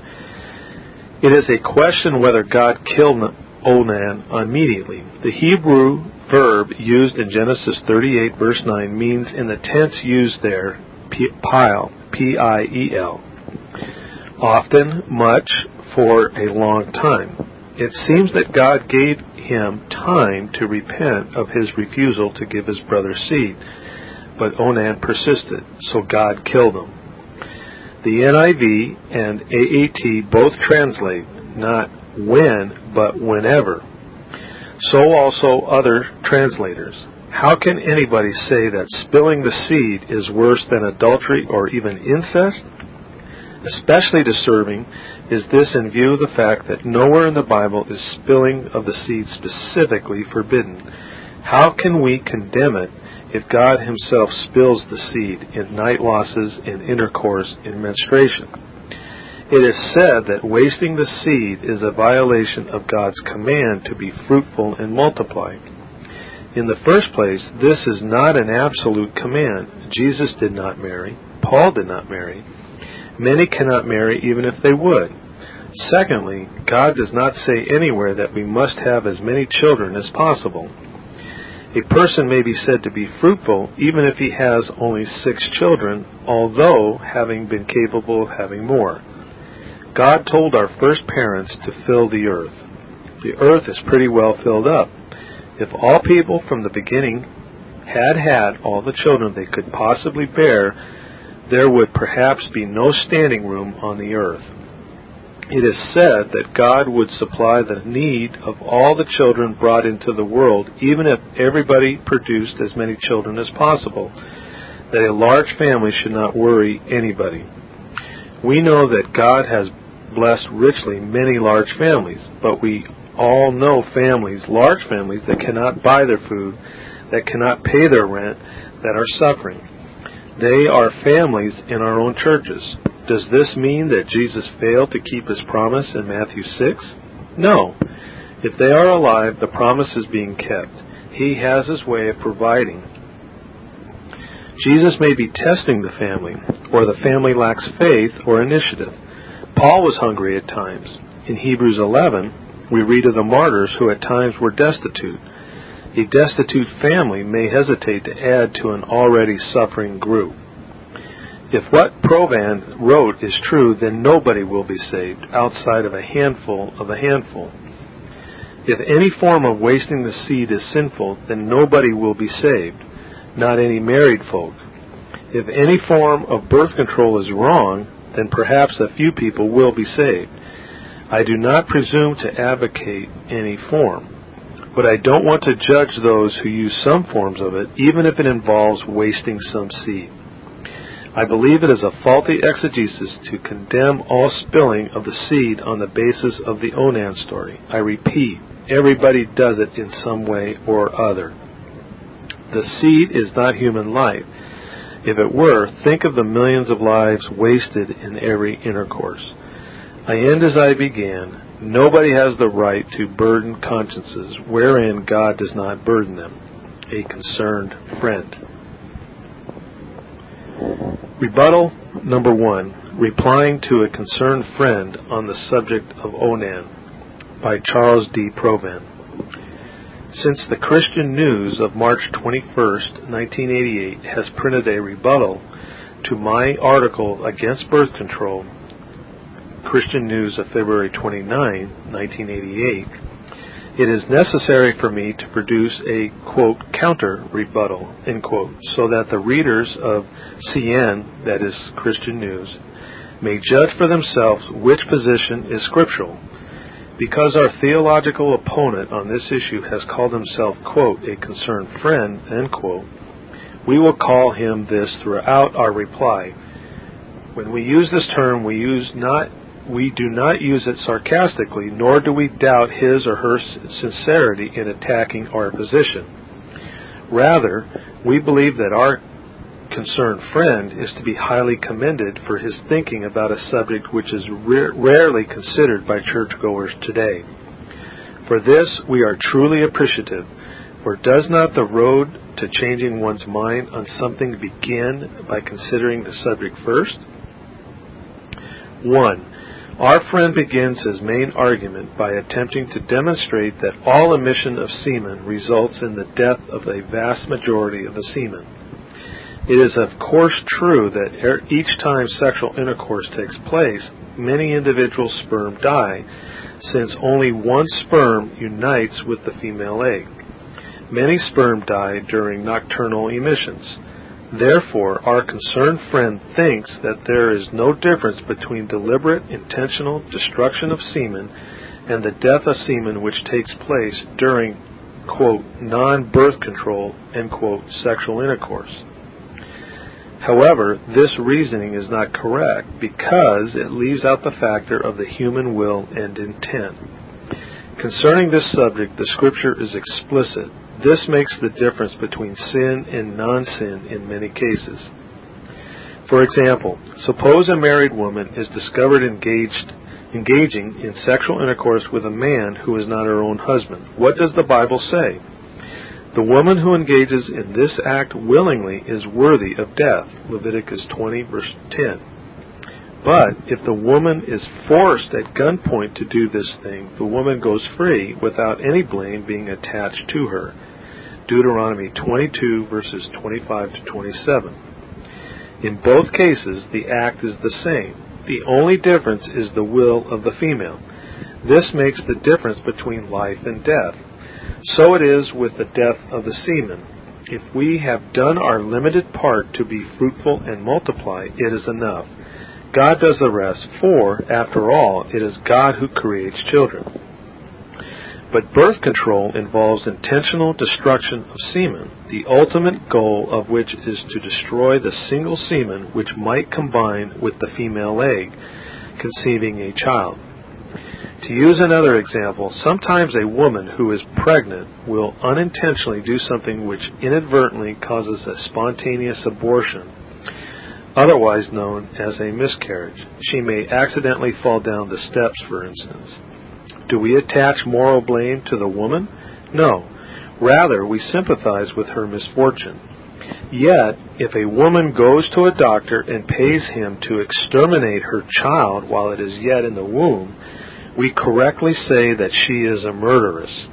It is a question whether God killed Onan immediately. The Hebrew verb used in Genesis 38 verse 9 means in the tense used there, pile, P-I-E-L. Often, much, for a long time. It seems that God gave him time to repent of his refusal to give his brother seed, but Onan persisted, so God killed him. The NIV and AAT both translate not when, but whenever. So also other translators. How can anybody say that spilling the seed is worse than adultery or even incest? Especially disturbing is this in view of the fact that nowhere in the Bible is spilling of the seed specifically forbidden. How can we condemn it if God Himself spills the seed in night losses, in intercourse, in menstruation? It is said that wasting the seed is a violation of God's command to be fruitful and multiply. In the first place, this is not an absolute command. Jesus did not marry. Paul did not marry. Many cannot marry even if they would. Secondly, God does not say anywhere that we must have as many children as possible. A person may be said to be fruitful even if he has only six children, although having been capable of having more. God told our first parents to fill the earth. The earth is pretty well filled up. If all people from the beginning had had all the children they could possibly bear, there would perhaps be no standing room on the earth. It is said that God would supply the need of all the children brought into the world, even if everybody produced as many children as possible, that a large family should not worry anybody. We know that God has blessed richly many large families, but we all know families, large families, that cannot buy their food, that cannot pay their rent, that are suffering. They are families in our own churches. Does this mean that Jesus failed to keep his promise in Matthew 6? No. If they are alive, the promise is being kept. He has his way of providing. Jesus may be testing the family, or the family lacks faith or initiative. Paul was hungry at times. In Hebrews 11, we read of the martyrs who at times were destitute. A destitute family may hesitate to add to an already suffering group. If what Provan wrote is true, then nobody will be saved outside of a handful of a handful. If any form of wasting the seed is sinful, then nobody will be saved, not any married folk. If any form of birth control is wrong, then perhaps a few people will be saved. I do not presume to advocate any form, but I don't want to judge those who use some forms of it, even if it involves wasting some seed. I believe it is a faulty exegesis to condemn all spilling of the seed on the basis of the Onan story. I repeat, everybody does it in some way or other. The seed is not human life. If it were, think of the millions of lives wasted in every intercourse. I end as I began. Nobody has the right to burden consciences wherein God does not burden them. A concerned friend. Rebuttal number one Replying to a concerned friend on the subject of Onan by Charles D. Provan. Since the Christian News of March 21, 1988 has printed a rebuttal to my article against birth control, Christian News of February 29, 1988, it is necessary for me to produce a quote counter rebuttal end quote so that the readers of CN that is Christian News may judge for themselves which position is scriptural. Because our theological opponent on this issue has called himself quote a concerned friend end quote we will call him this throughout our reply. When we use this term we use not we do not use it sarcastically, nor do we doubt his or her sincerity in attacking our position. Rather, we believe that our concerned friend is to be highly commended for his thinking about a subject which is rarely considered by churchgoers today. For this, we are truly appreciative, for does not the road to changing one's mind on something begin by considering the subject first? 1. Our friend begins his main argument by attempting to demonstrate that all emission of semen results in the death of a vast majority of the semen. It is of course true that er, each time sexual intercourse takes place, many individual sperm die, since only one sperm unites with the female egg. Many sperm die during nocturnal emissions. Therefore, our concerned friend thinks that there is no difference between deliberate, intentional destruction of semen and the death of semen which takes place during, quote, non-birth control, end quote, sexual intercourse. However, this reasoning is not correct because it leaves out the factor of the human will and intent. Concerning this subject, the scripture is explicit this makes the difference between sin and non sin in many cases. For example, suppose a married woman is discovered engaged, engaging in sexual intercourse with a man who is not her own husband. What does the Bible say? The woman who engages in this act willingly is worthy of death. Leviticus 20, verse 10. But if the woman is forced at gunpoint to do this thing, the woman goes free without any blame being attached to her. Deuteronomy 22, verses 25 to 27. In both cases, the act is the same. The only difference is the will of the female. This makes the difference between life and death. So it is with the death of the semen. If we have done our limited part to be fruitful and multiply, it is enough. God does the rest, for, after all, it is God who creates children. But birth control involves intentional destruction of semen, the ultimate goal of which is to destroy the single semen which might combine with the female egg, conceiving a child. To use another example, sometimes a woman who is pregnant will unintentionally do something which inadvertently causes a spontaneous abortion, otherwise known as a miscarriage. She may accidentally fall down the steps, for instance. Do we attach moral blame to the woman? No. Rather, we sympathize with her misfortune. Yet, if a woman goes to a doctor and pays him to exterminate her child while it is yet in the womb, we correctly say that she is a murderess.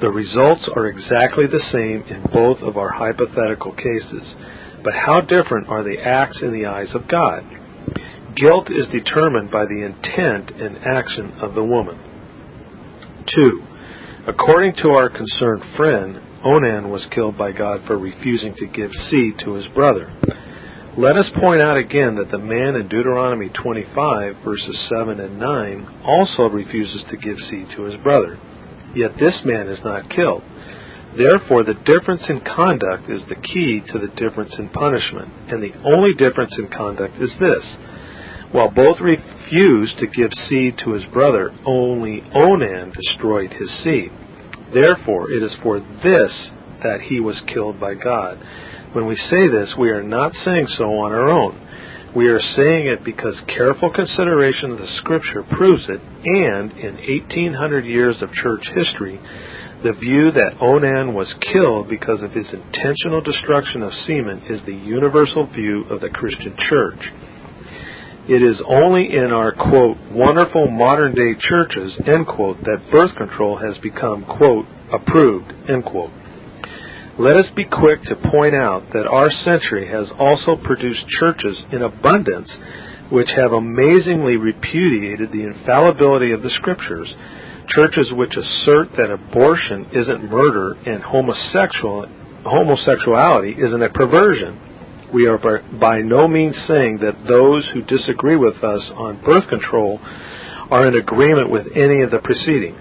The results are exactly the same in both of our hypothetical cases, but how different are the acts in the eyes of God? Guilt is determined by the intent and action of the woman. 2. According to our concerned friend, Onan was killed by God for refusing to give seed to his brother. Let us point out again that the man in Deuteronomy 25, verses 7 and 9, also refuses to give seed to his brother. Yet this man is not killed. Therefore, the difference in conduct is the key to the difference in punishment, and the only difference in conduct is this. While both refused to give seed to his brother, only Onan destroyed his seed. Therefore, it is for this that he was killed by God. When we say this, we are not saying so on our own. We are saying it because careful consideration of the Scripture proves it, and in 1800 years of church history, the view that Onan was killed because of his intentional destruction of semen is the universal view of the Christian church. It is only in our, quote, wonderful modern day churches, end quote, that birth control has become, quote, approved, end quote. Let us be quick to point out that our century has also produced churches in abundance which have amazingly repudiated the infallibility of the scriptures. Churches which assert that abortion isn't murder and homosexual, homosexuality isn't a perversion we are by no means saying that those who disagree with us on birth control are in agreement with any of the preceding.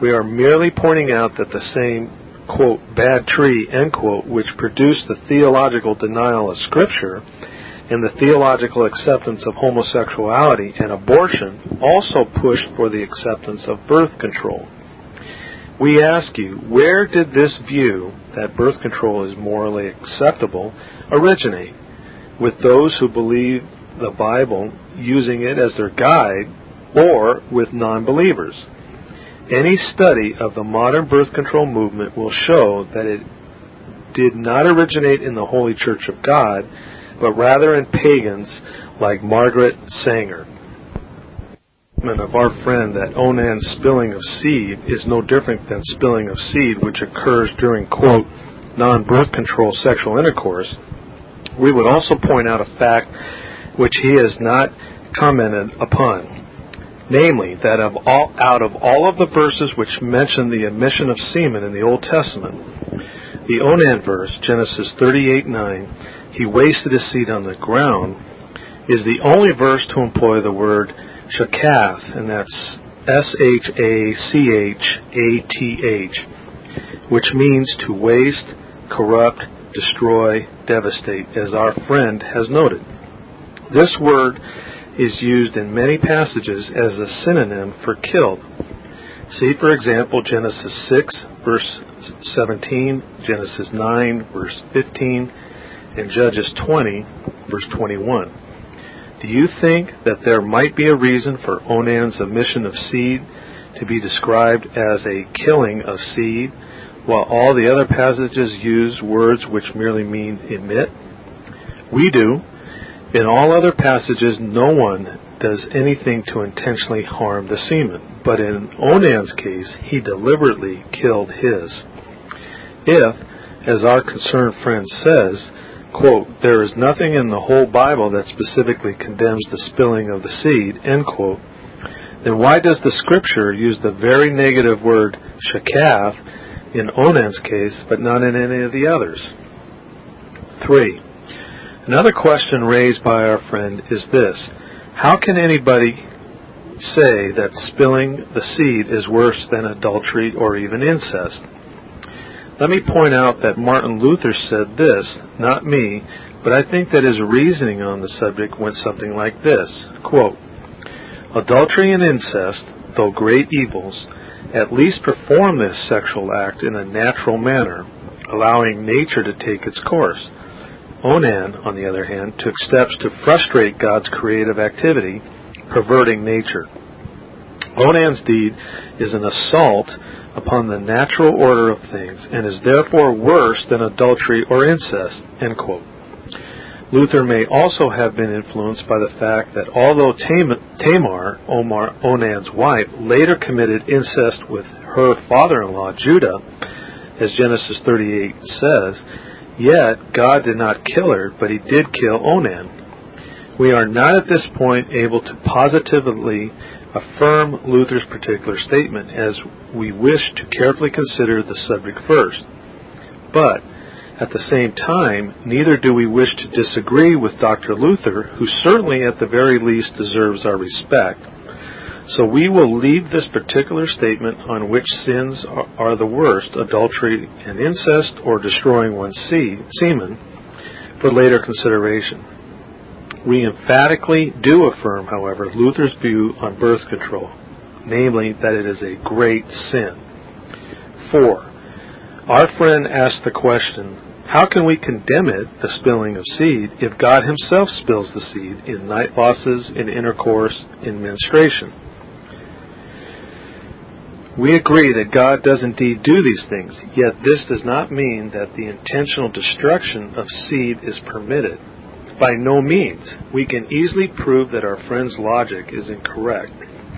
We are merely pointing out that the same, quote, bad tree, end quote, which produced the theological denial of Scripture and the theological acceptance of homosexuality and abortion also pushed for the acceptance of birth control. We ask you, where did this view that birth control is morally acceptable originate? With those who believe the Bible using it as their guide, or with non believers? Any study of the modern birth control movement will show that it did not originate in the Holy Church of God, but rather in pagans like Margaret Sanger of our friend that Onan's spilling of seed is no different than spilling of seed which occurs during, quote, non birth control sexual intercourse, we would also point out a fact which he has not commented upon. Namely, that of all, out of all of the verses which mention the emission of semen in the Old Testament, the Onan verse, Genesis 38 9, he wasted his seed on the ground, is the only verse to employ the word Shachath, and that's S H A C H A T H, which means to waste, corrupt, destroy, devastate, as our friend has noted. This word is used in many passages as a synonym for killed. See, for example, Genesis 6, verse 17, Genesis 9, verse 15, and Judges 20, verse 21. Do you think that there might be a reason for Onan's emission of seed to be described as a killing of seed, while all the other passages use words which merely mean emit? We do. In all other passages, no one does anything to intentionally harm the semen, but in Onan's case, he deliberately killed his. If, as our concerned friend says, quote, there is nothing in the whole Bible that specifically condemns the spilling of the seed, end quote, then why does the scripture use the very negative word shachath in Onan's case, but not in any of the others? 3. Another question raised by our friend is this. How can anybody say that spilling the seed is worse than adultery or even incest? Let me point out that Martin Luther said this, not me, but I think that his reasoning on the subject went something like this, quote, Adultery and incest, though great evils, at least perform this sexual act in a natural manner, allowing nature to take its course. Onan, on the other hand, took steps to frustrate God's creative activity, perverting nature. Onan's deed is an assault upon the natural order of things and is therefore worse than adultery or incest. Luther may also have been influenced by the fact that although Tamar, Omar, Onan's wife, later committed incest with her father-in-law Judah, as Genesis 38 says, yet God did not kill her, but he did kill Onan. We are not at this point able to positively affirm Luther's particular statement as we wish to carefully consider the subject first. But at the same time, neither do we wish to disagree with Dr. Luther, who certainly at the very least deserves our respect. So we will leave this particular statement on which sins are the worst, adultery and incest, or destroying one's semen, for later consideration. We emphatically do affirm, however, Luther's view on birth control, namely that it is a great sin. 4. Our friend asked the question, how can we condemn it, the spilling of seed, if God himself spills the seed in night losses, in intercourse, in menstruation? We agree that God does indeed do these things, yet this does not mean that the intentional destruction of seed is permitted. By no means. We can easily prove that our friend's logic is incorrect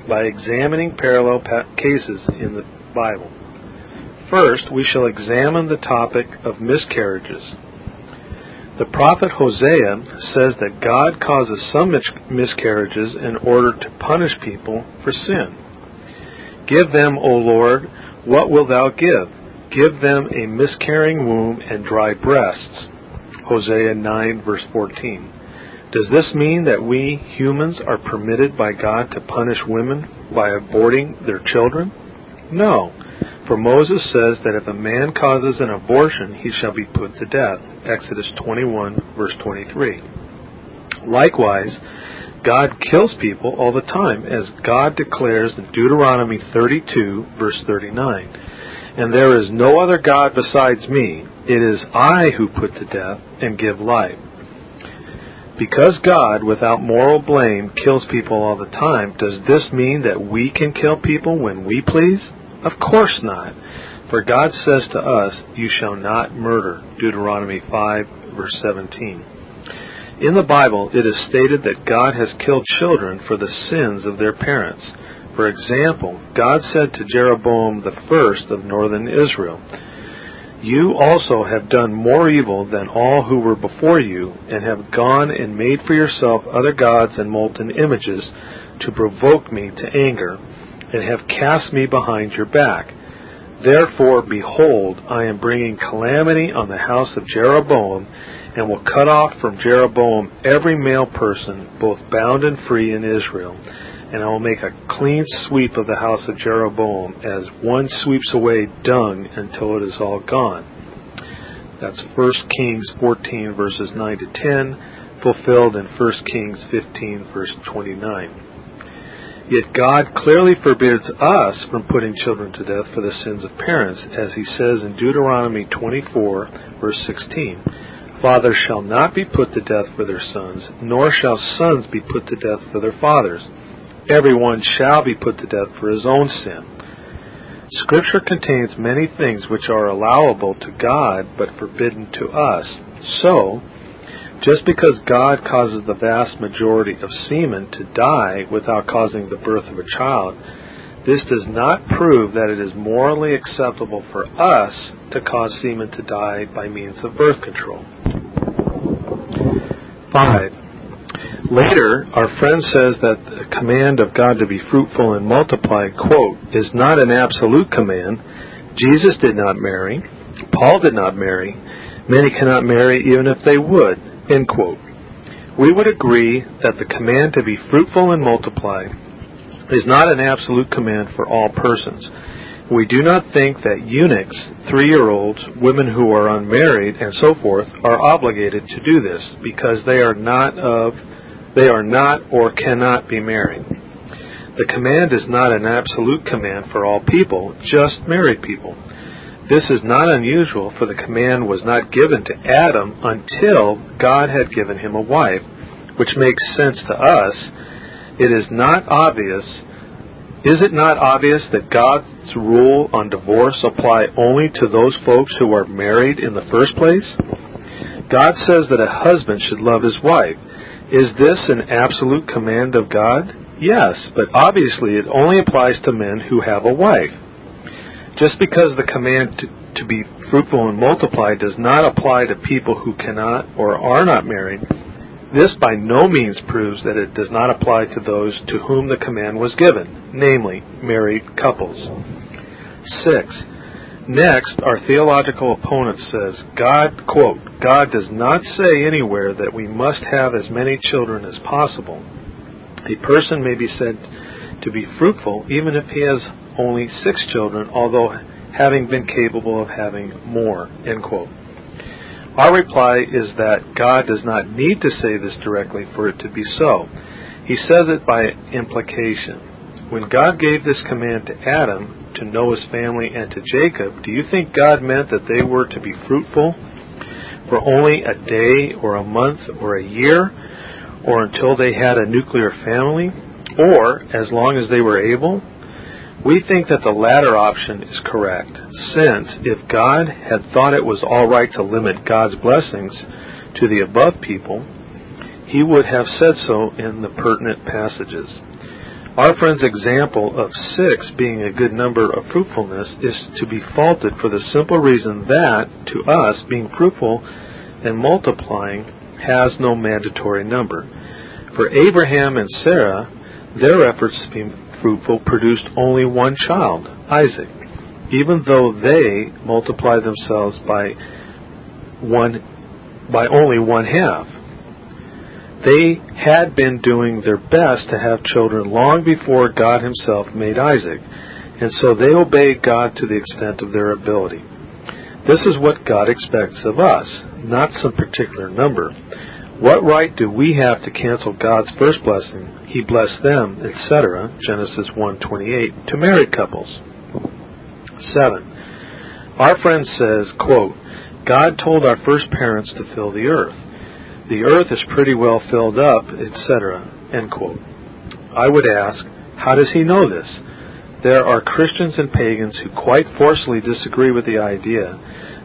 by examining parallel pa- cases in the Bible. First, we shall examine the topic of miscarriages. The prophet Hosea says that God causes some miscarriages in order to punish people for sin. Give them, O Lord, what wilt thou give? Give them a miscarrying womb and dry breasts. Hosea 9, verse 14. Does this mean that we humans are permitted by God to punish women by aborting their children? No, for Moses says that if a man causes an abortion, he shall be put to death. Exodus 21, verse 23. Likewise, God kills people all the time, as God declares in Deuteronomy 32, verse 39. And there is no other God besides me. It is I who put to death and give life. Because God, without moral blame, kills people all the time, does this mean that we can kill people when we please? Of course not. For God says to us, You shall not murder. Deuteronomy 5, verse 17. In the Bible, it is stated that God has killed children for the sins of their parents. For example, God said to Jeroboam the first of northern Israel, you also have done more evil than all who were before you, and have gone and made for yourself other gods and molten images to provoke me to anger, and have cast me behind your back. Therefore, behold, I am bringing calamity on the house of Jeroboam, and will cut off from Jeroboam every male person, both bound and free in Israel and I will make a clean sweep of the house of Jeroboam, as one sweeps away dung until it is all gone. That's 1 Kings 14, verses 9 to 10, fulfilled in 1 Kings 15, verse 29. Yet God clearly forbids us from putting children to death for the sins of parents, as he says in Deuteronomy 24, verse 16. Fathers shall not be put to death for their sons, nor shall sons be put to death for their fathers everyone shall be put to death for his own sin. Scripture contains many things which are allowable to God but forbidden to us. So, just because God causes the vast majority of semen to die without causing the birth of a child, this does not prove that it is morally acceptable for us to cause semen to die by means of birth control. 5. Later, our friend says that the command of God to be fruitful and multiply, quote, is not an absolute command. Jesus did not marry. Paul did not marry. Many cannot marry even if they would, end quote. We would agree that the command to be fruitful and multiply is not an absolute command for all persons. We do not think that eunuchs, three-year-olds, women who are unmarried, and so forth, are obligated to do this because they are not of, they are not or cannot be married. The command is not an absolute command for all people, just married people. This is not unusual, for the command was not given to Adam until God had given him a wife, which makes sense to us. It is not obvious is it not obvious that God's rule on divorce apply only to those folks who are married in the first place? God says that a husband should love his wife. Is this an absolute command of God? Yes, but obviously it only applies to men who have a wife. Just because the command to, to be fruitful and multiply does not apply to people who cannot or are not married, this by no means proves that it does not apply to those to whom the command was given, namely, married couples. 6. Next, our theological opponent says, God, quote, God does not say anywhere that we must have as many children as possible. A person may be said to be fruitful even if he has only six children, although having been capable of having more, end quote. Our reply is that God does not need to say this directly for it to be so. He says it by implication. When God gave this command to Adam, to Noah's family, and to Jacob, do you think God meant that they were to be fruitful for only a day or a month or a year or until they had a nuclear family or as long as they were able? We think that the latter option is correct, since if God had thought it was all right to limit God's blessings to the above people, he would have said so in the pertinent passages. Our friend's example of six being a good number of fruitfulness is to be faulted for the simple reason that, to us, being fruitful and multiplying has no mandatory number. For Abraham and Sarah, their efforts to be fruitful produced only one child, Isaac, even though they multiplied themselves by one by only one half. They had been doing their best to have children long before God himself made Isaac, and so they obeyed God to the extent of their ability. This is what God expects of us, not some particular number. What right do we have to cancel God's first blessing he blessed them, etc. Genesis 1:28 to married couples. 7. Our friend says, quote, God told our first parents to fill the earth. The earth is pretty well filled up, etc. End quote. I would ask, how does he know this? There are Christians and pagans who quite forcefully disagree with the idea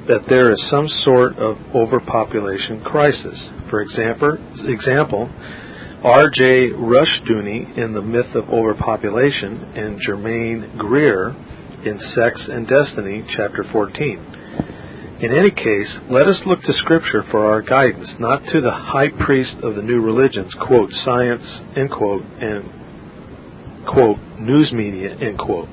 that there is some sort of overpopulation crisis. For example, example R.J. Rushdoony in The Myth of Overpopulation and Germaine Greer in Sex and Destiny, Chapter 14. In any case, let us look to Scripture for our guidance, not to the high priest of the new religions, quote, science, end quote, and, quote, news media, end quote.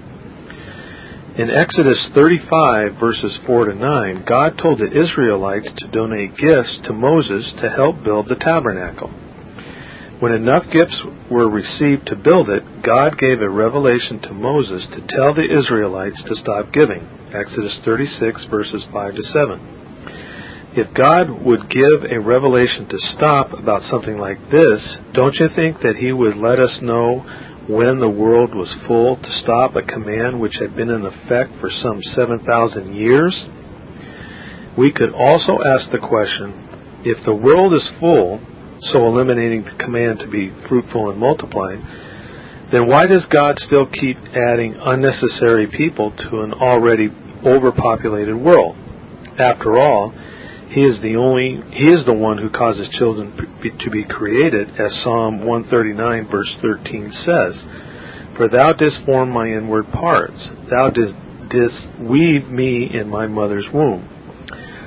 In Exodus 35, verses 4 to 9, God told the Israelites to donate gifts to Moses to help build the tabernacle. When enough gifts were received to build it, God gave a revelation to Moses to tell the Israelites to stop giving. Exodus 36, verses 5 to 7. If God would give a revelation to stop about something like this, don't you think that He would let us know when the world was full to stop a command which had been in effect for some 7,000 years? We could also ask the question if the world is full, so eliminating the command to be fruitful and multiplying, then why does God still keep adding unnecessary people to an already overpopulated world? After all, he is the only he is the one who causes children to be created as Psalm 139 verse 13 says, "For thou didst form my inward parts; thou didst, didst weave me in my mother's womb."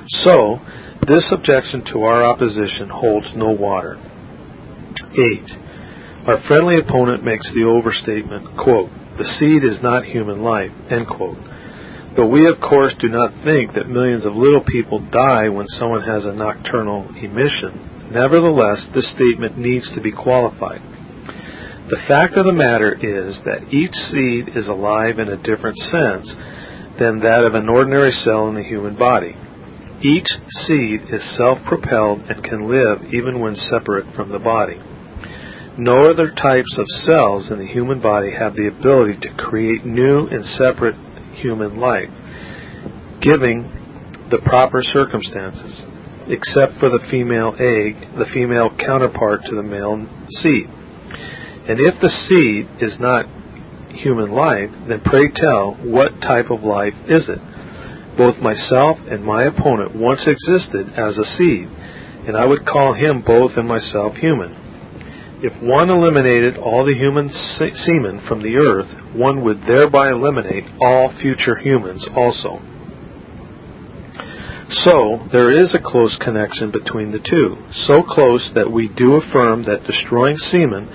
So, This objection to our opposition holds no water. 8. Our friendly opponent makes the overstatement, quote, the seed is not human life, end quote. But we, of course, do not think that millions of little people die when someone has a nocturnal emission. Nevertheless, this statement needs to be qualified. The fact of the matter is that each seed is alive in a different sense than that of an ordinary cell in the human body. Each seed is self-propelled and can live even when separate from the body. No other types of cells in the human body have the ability to create new and separate human life, giving the proper circumstances, except for the female egg, the female counterpart to the male seed. And if the seed is not human life, then pray tell, what type of life is it? Both myself and my opponent once existed as a seed, and I would call him both and myself human. If one eliminated all the human semen from the earth, one would thereby eliminate all future humans also. So, there is a close connection between the two, so close that we do affirm that destroying semen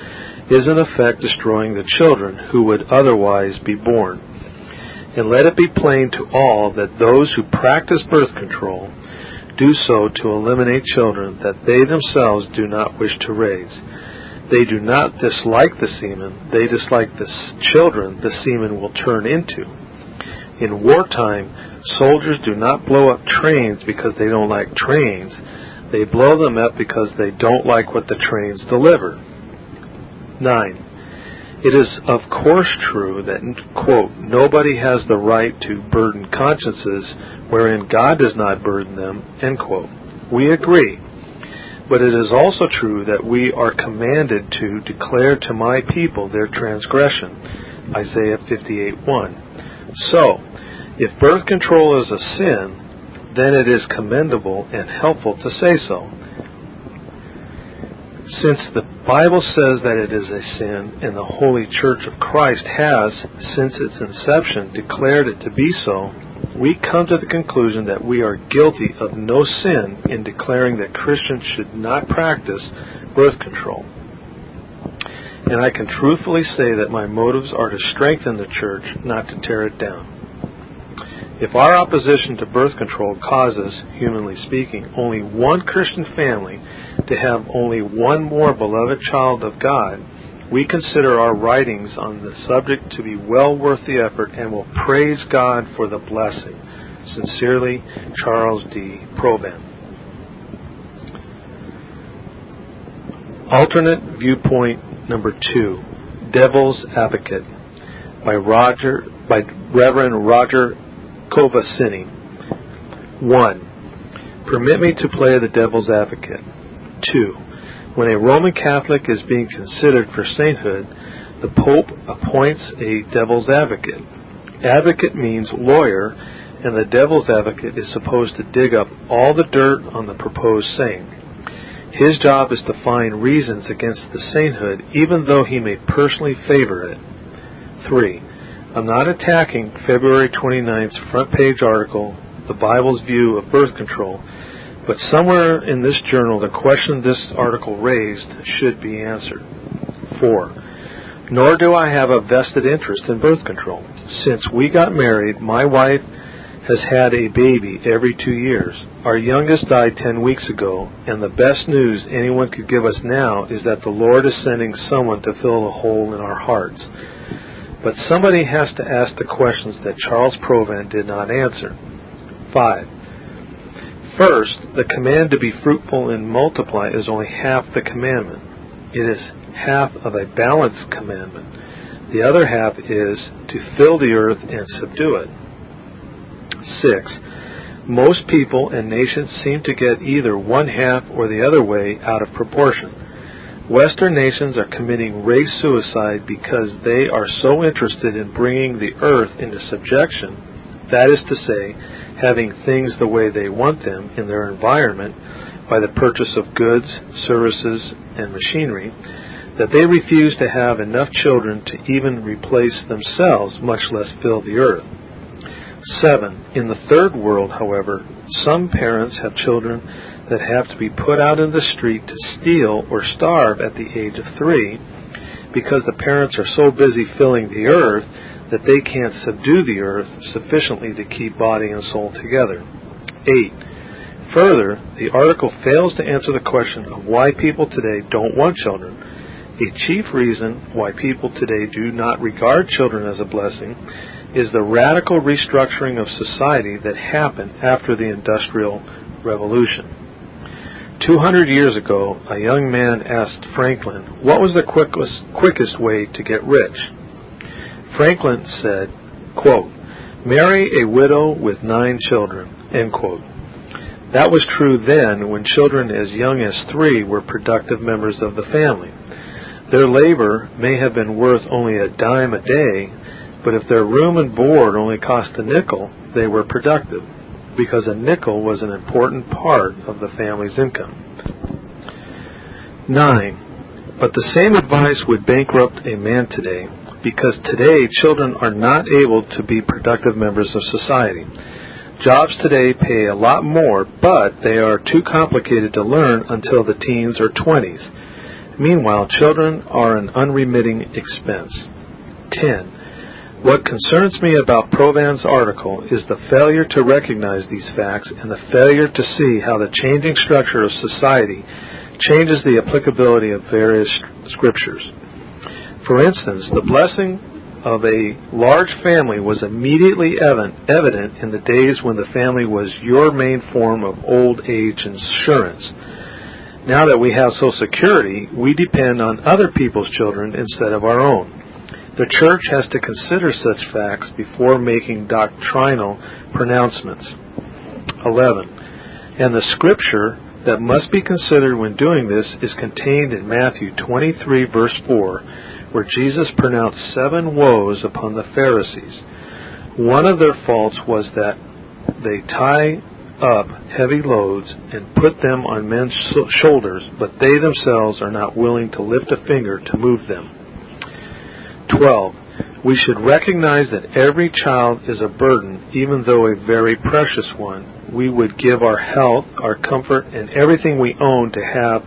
is in effect destroying the children who would otherwise be born. And let it be plain to all that those who practice birth control do so to eliminate children that they themselves do not wish to raise. They do not dislike the semen, they dislike the children the semen will turn into. In wartime, soldiers do not blow up trains because they don't like trains. They blow them up because they don't like what the trains deliver. 9. It is of course true that, quote, nobody has the right to burden consciences wherein God does not burden them, end quote. We agree. But it is also true that we are commanded to declare to my people their transgression. Isaiah 58:1. So, if birth control is a sin, then it is commendable and helpful to say so. Since the Bible says that it is a sin, and the Holy Church of Christ has, since its inception, declared it to be so, we come to the conclusion that we are guilty of no sin in declaring that Christians should not practice birth control. And I can truthfully say that my motives are to strengthen the church, not to tear it down. If our opposition to birth control causes, humanly speaking, only one Christian family to have only one more beloved child of God, we consider our writings on the subject to be well worth the effort and will praise God for the blessing. Sincerely, Charles D. Provan. Alternate viewpoint number two, Devil's Advocate, by Roger, by Reverend Roger Kovacini. 1. Permit me to play the devil's advocate. 2. When a Roman Catholic is being considered for sainthood, the Pope appoints a devil's advocate. Advocate means lawyer, and the devil's advocate is supposed to dig up all the dirt on the proposed saint. His job is to find reasons against the sainthood, even though he may personally favor it. 3. I'm not attacking February 29th's front page article, The Bible's View of Birth Control, but somewhere in this journal the question this article raised should be answered. 4. Nor do I have a vested interest in birth control. Since we got married, my wife has had a baby every two years. Our youngest died ten weeks ago, and the best news anyone could give us now is that the Lord is sending someone to fill the hole in our hearts. But somebody has to ask the questions that Charles Provan did not answer. 5. First, the command to be fruitful and multiply is only half the commandment. It is half of a balanced commandment. The other half is to fill the earth and subdue it. 6. Most people and nations seem to get either one half or the other way out of proportion. Western nations are committing race suicide because they are so interested in bringing the earth into subjection, that is to say, having things the way they want them in their environment by the purchase of goods, services, and machinery, that they refuse to have enough children to even replace themselves, much less fill the earth. 7. In the third world, however, some parents have children that have to be put out in the street to steal or starve at the age of 3 because the parents are so busy filling the earth that they can't subdue the earth sufficiently to keep body and soul together. 8. Further, the article fails to answer the question of why people today don't want children. A chief reason why people today do not regard children as a blessing is the radical restructuring of society that happened after the Industrial Revolution. 200 years ago, a young man asked Franklin what was the quickest, quickest way to get rich. Franklin said, quote, Marry a widow with nine children. End quote. That was true then when children as young as three were productive members of the family. Their labor may have been worth only a dime a day, but if their room and board only cost a nickel, they were productive because a nickel was an important part of the family's income. 9. But the same advice would bankrupt a man today because today children are not able to be productive members of society. Jobs today pay a lot more, but they are too complicated to learn until the teens or 20s. Meanwhile, children are an unremitting expense. 10. What concerns me about Provan's article is the failure to recognize these facts and the failure to see how the changing structure of society changes the applicability of various scriptures. For instance, the blessing of a large family was immediately evident in the days when the family was your main form of old age insurance. Now that we have Social Security, we depend on other people's children instead of our own. The Church has to consider such facts before making doctrinal pronouncements. 11. And the scripture that must be considered when doing this is contained in Matthew 23, verse 4, where Jesus pronounced seven woes upon the Pharisees. One of their faults was that they tie up heavy loads and put them on men's shoulders, but they themselves are not willing to lift a finger to move them. 12. We should recognize that every child is a burden, even though a very precious one. We would give our health, our comfort, and everything we own to have,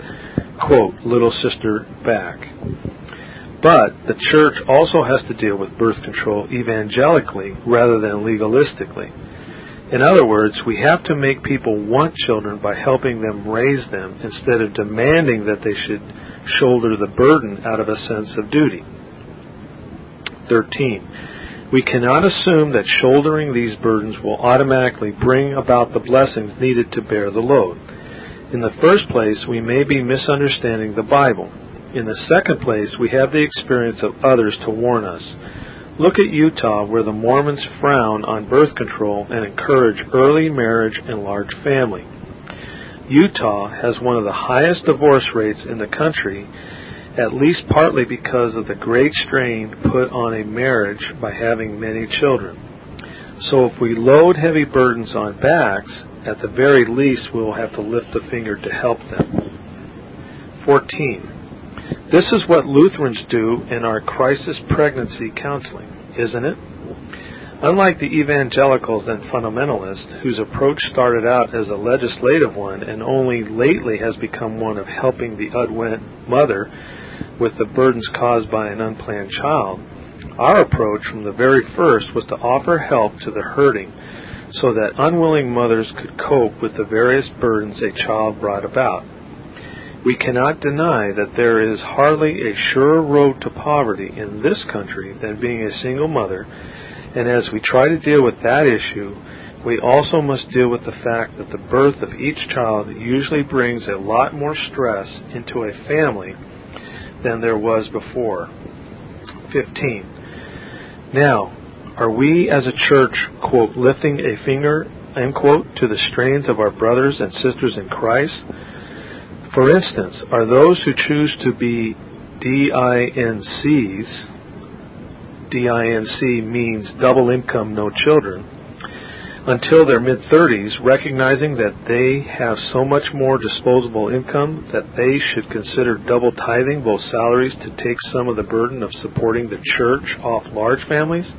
quote, little sister back. But the church also has to deal with birth control evangelically rather than legalistically. In other words, we have to make people want children by helping them raise them instead of demanding that they should shoulder the burden out of a sense of duty. 13. We cannot assume that shouldering these burdens will automatically bring about the blessings needed to bear the load. In the first place, we may be misunderstanding the Bible. In the second place, we have the experience of others to warn us. Look at Utah, where the Mormons frown on birth control and encourage early marriage and large family. Utah has one of the highest divorce rates in the country at least partly because of the great strain put on a marriage by having many children. So if we load heavy burdens on backs, at the very least we will have to lift a finger to help them. 14. This is what Lutherans do in our crisis pregnancy counseling, isn't it? Unlike the evangelicals and fundamentalists, whose approach started out as a legislative one and only lately has become one of helping the unwed mother with the burdens caused by an unplanned child. Our approach from the very first was to offer help to the hurting so that unwilling mothers could cope with the various burdens a child brought about. We cannot deny that there is hardly a surer road to poverty in this country than being a single mother, and as we try to deal with that issue, we also must deal with the fact that the birth of each child usually brings a lot more stress into a family than there was before. 15. Now, are we as a church, quote, lifting a finger, end quote, to the strains of our brothers and sisters in Christ? For instance, are those who choose to be DINCs, DINC means double income, no children, until their mid 30s, recognizing that they have so much more disposable income that they should consider double tithing both salaries to take some of the burden of supporting the church off large families?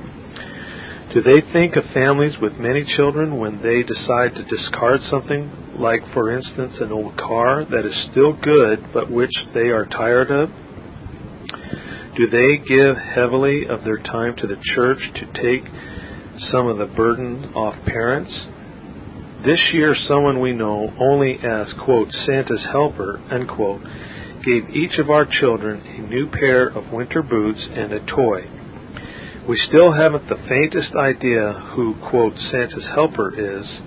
Do they think of families with many children when they decide to discard something, like, for instance, an old car that is still good but which they are tired of? Do they give heavily of their time to the church to take some of the burden off parents? This year, someone we know only as, quote, Santa's helper, unquote, gave each of our children a new pair of winter boots and a toy. We still haven't the faintest idea who, quote, Santa's helper is.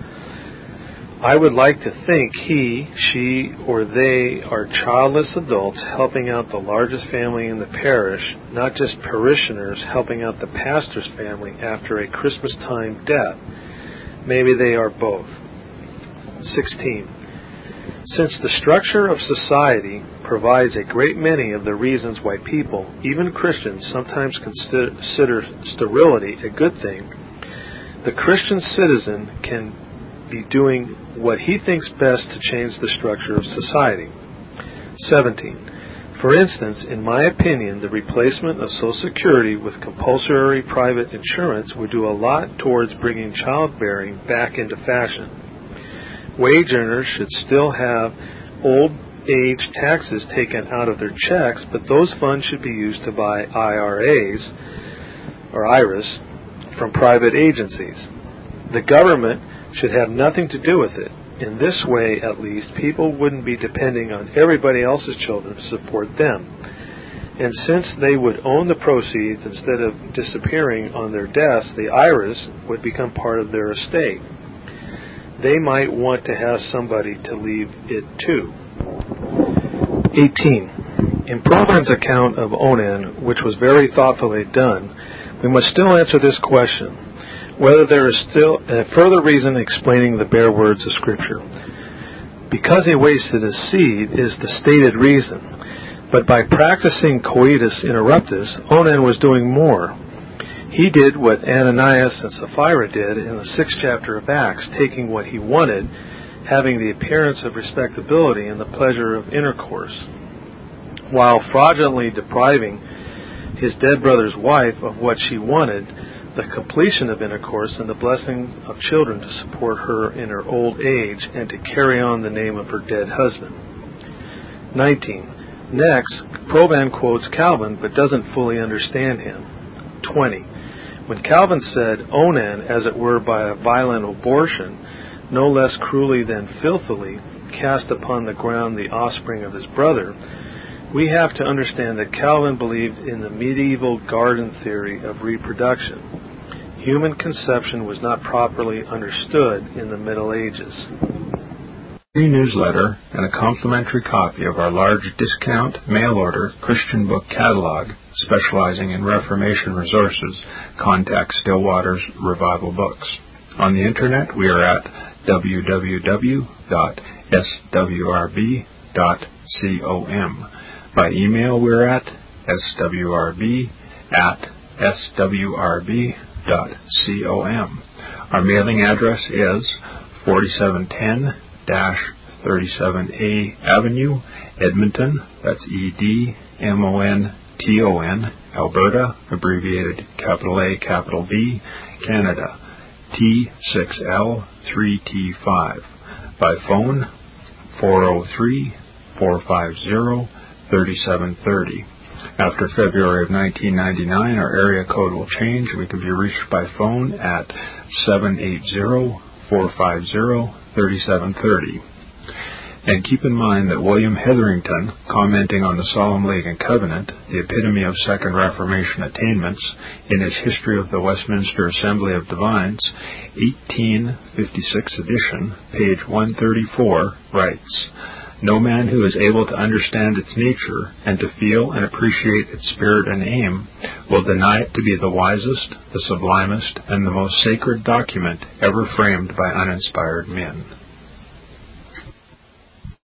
I would like to think he, she, or they are childless adults helping out the largest family in the parish, not just parishioners helping out the pastor's family after a Christmas time death. Maybe they are both. 16. Since the structure of society provides a great many of the reasons why people, even Christians, sometimes consider sterility a good thing, the Christian citizen can be doing what he thinks best to change the structure of society. 17. For instance, in my opinion, the replacement of Social Security with compulsory private insurance would do a lot towards bringing childbearing back into fashion. Wage earners should still have old age taxes taken out of their checks, but those funds should be used to buy IRAs or IRAs from private agencies. The government should have nothing to do with it. In this way, at least, people wouldn't be depending on everybody else's children to support them. And since they would own the proceeds instead of disappearing on their deaths, the IRAs would become part of their estate they might want to have somebody to leave it to. 18. In Provan's account of Onan, which was very thoughtfully done, we must still answer this question whether there is still a further reason explaining the bare words of Scripture. Because he wasted his seed is the stated reason, but by practicing coitus interruptus, Onan was doing more he did what Ananias and Sapphira did in the sixth chapter of Acts, taking what he wanted, having the appearance of respectability and the pleasure of intercourse, while fraudulently depriving his dead brother's wife of what she wanted, the completion of intercourse and the blessing of children to support her in her old age and to carry on the name of her dead husband. 19. Next, Provan quotes Calvin but doesn't fully understand him. 20. When Calvin said, Onan, as it were by a violent abortion, no less cruelly than filthily, cast upon the ground the offspring of his brother, we have to understand that Calvin believed in the medieval garden theory of reproduction. Human conception was not properly understood in the Middle Ages free newsletter and a complimentary copy of our large discount mail order Christian book catalog specializing in Reformation resources, contact Still Waters Revival Books. On the internet, we are at www.swrb.com. By email, we're at swrb at swrb.com. Our mailing address is 4710 37A Avenue, Edmonton, that's E D M O N T O N, Alberta, abbreviated capital A, capital B, Canada, T6L3T5. By phone, 403 450 3730. After February of 1999, our area code will change. We can be reached by phone at 780 450 3730. And keep in mind that William Hetherington, commenting on the Solemn League and Covenant, the epitome of Second Reformation attainments, in his History of the Westminster Assembly of Divines, 1856 edition, page 134, writes, no man who is able to understand its nature and to feel and appreciate its spirit and aim will deny it to be the wisest, the sublimest, and the most sacred document ever framed by uninspired men.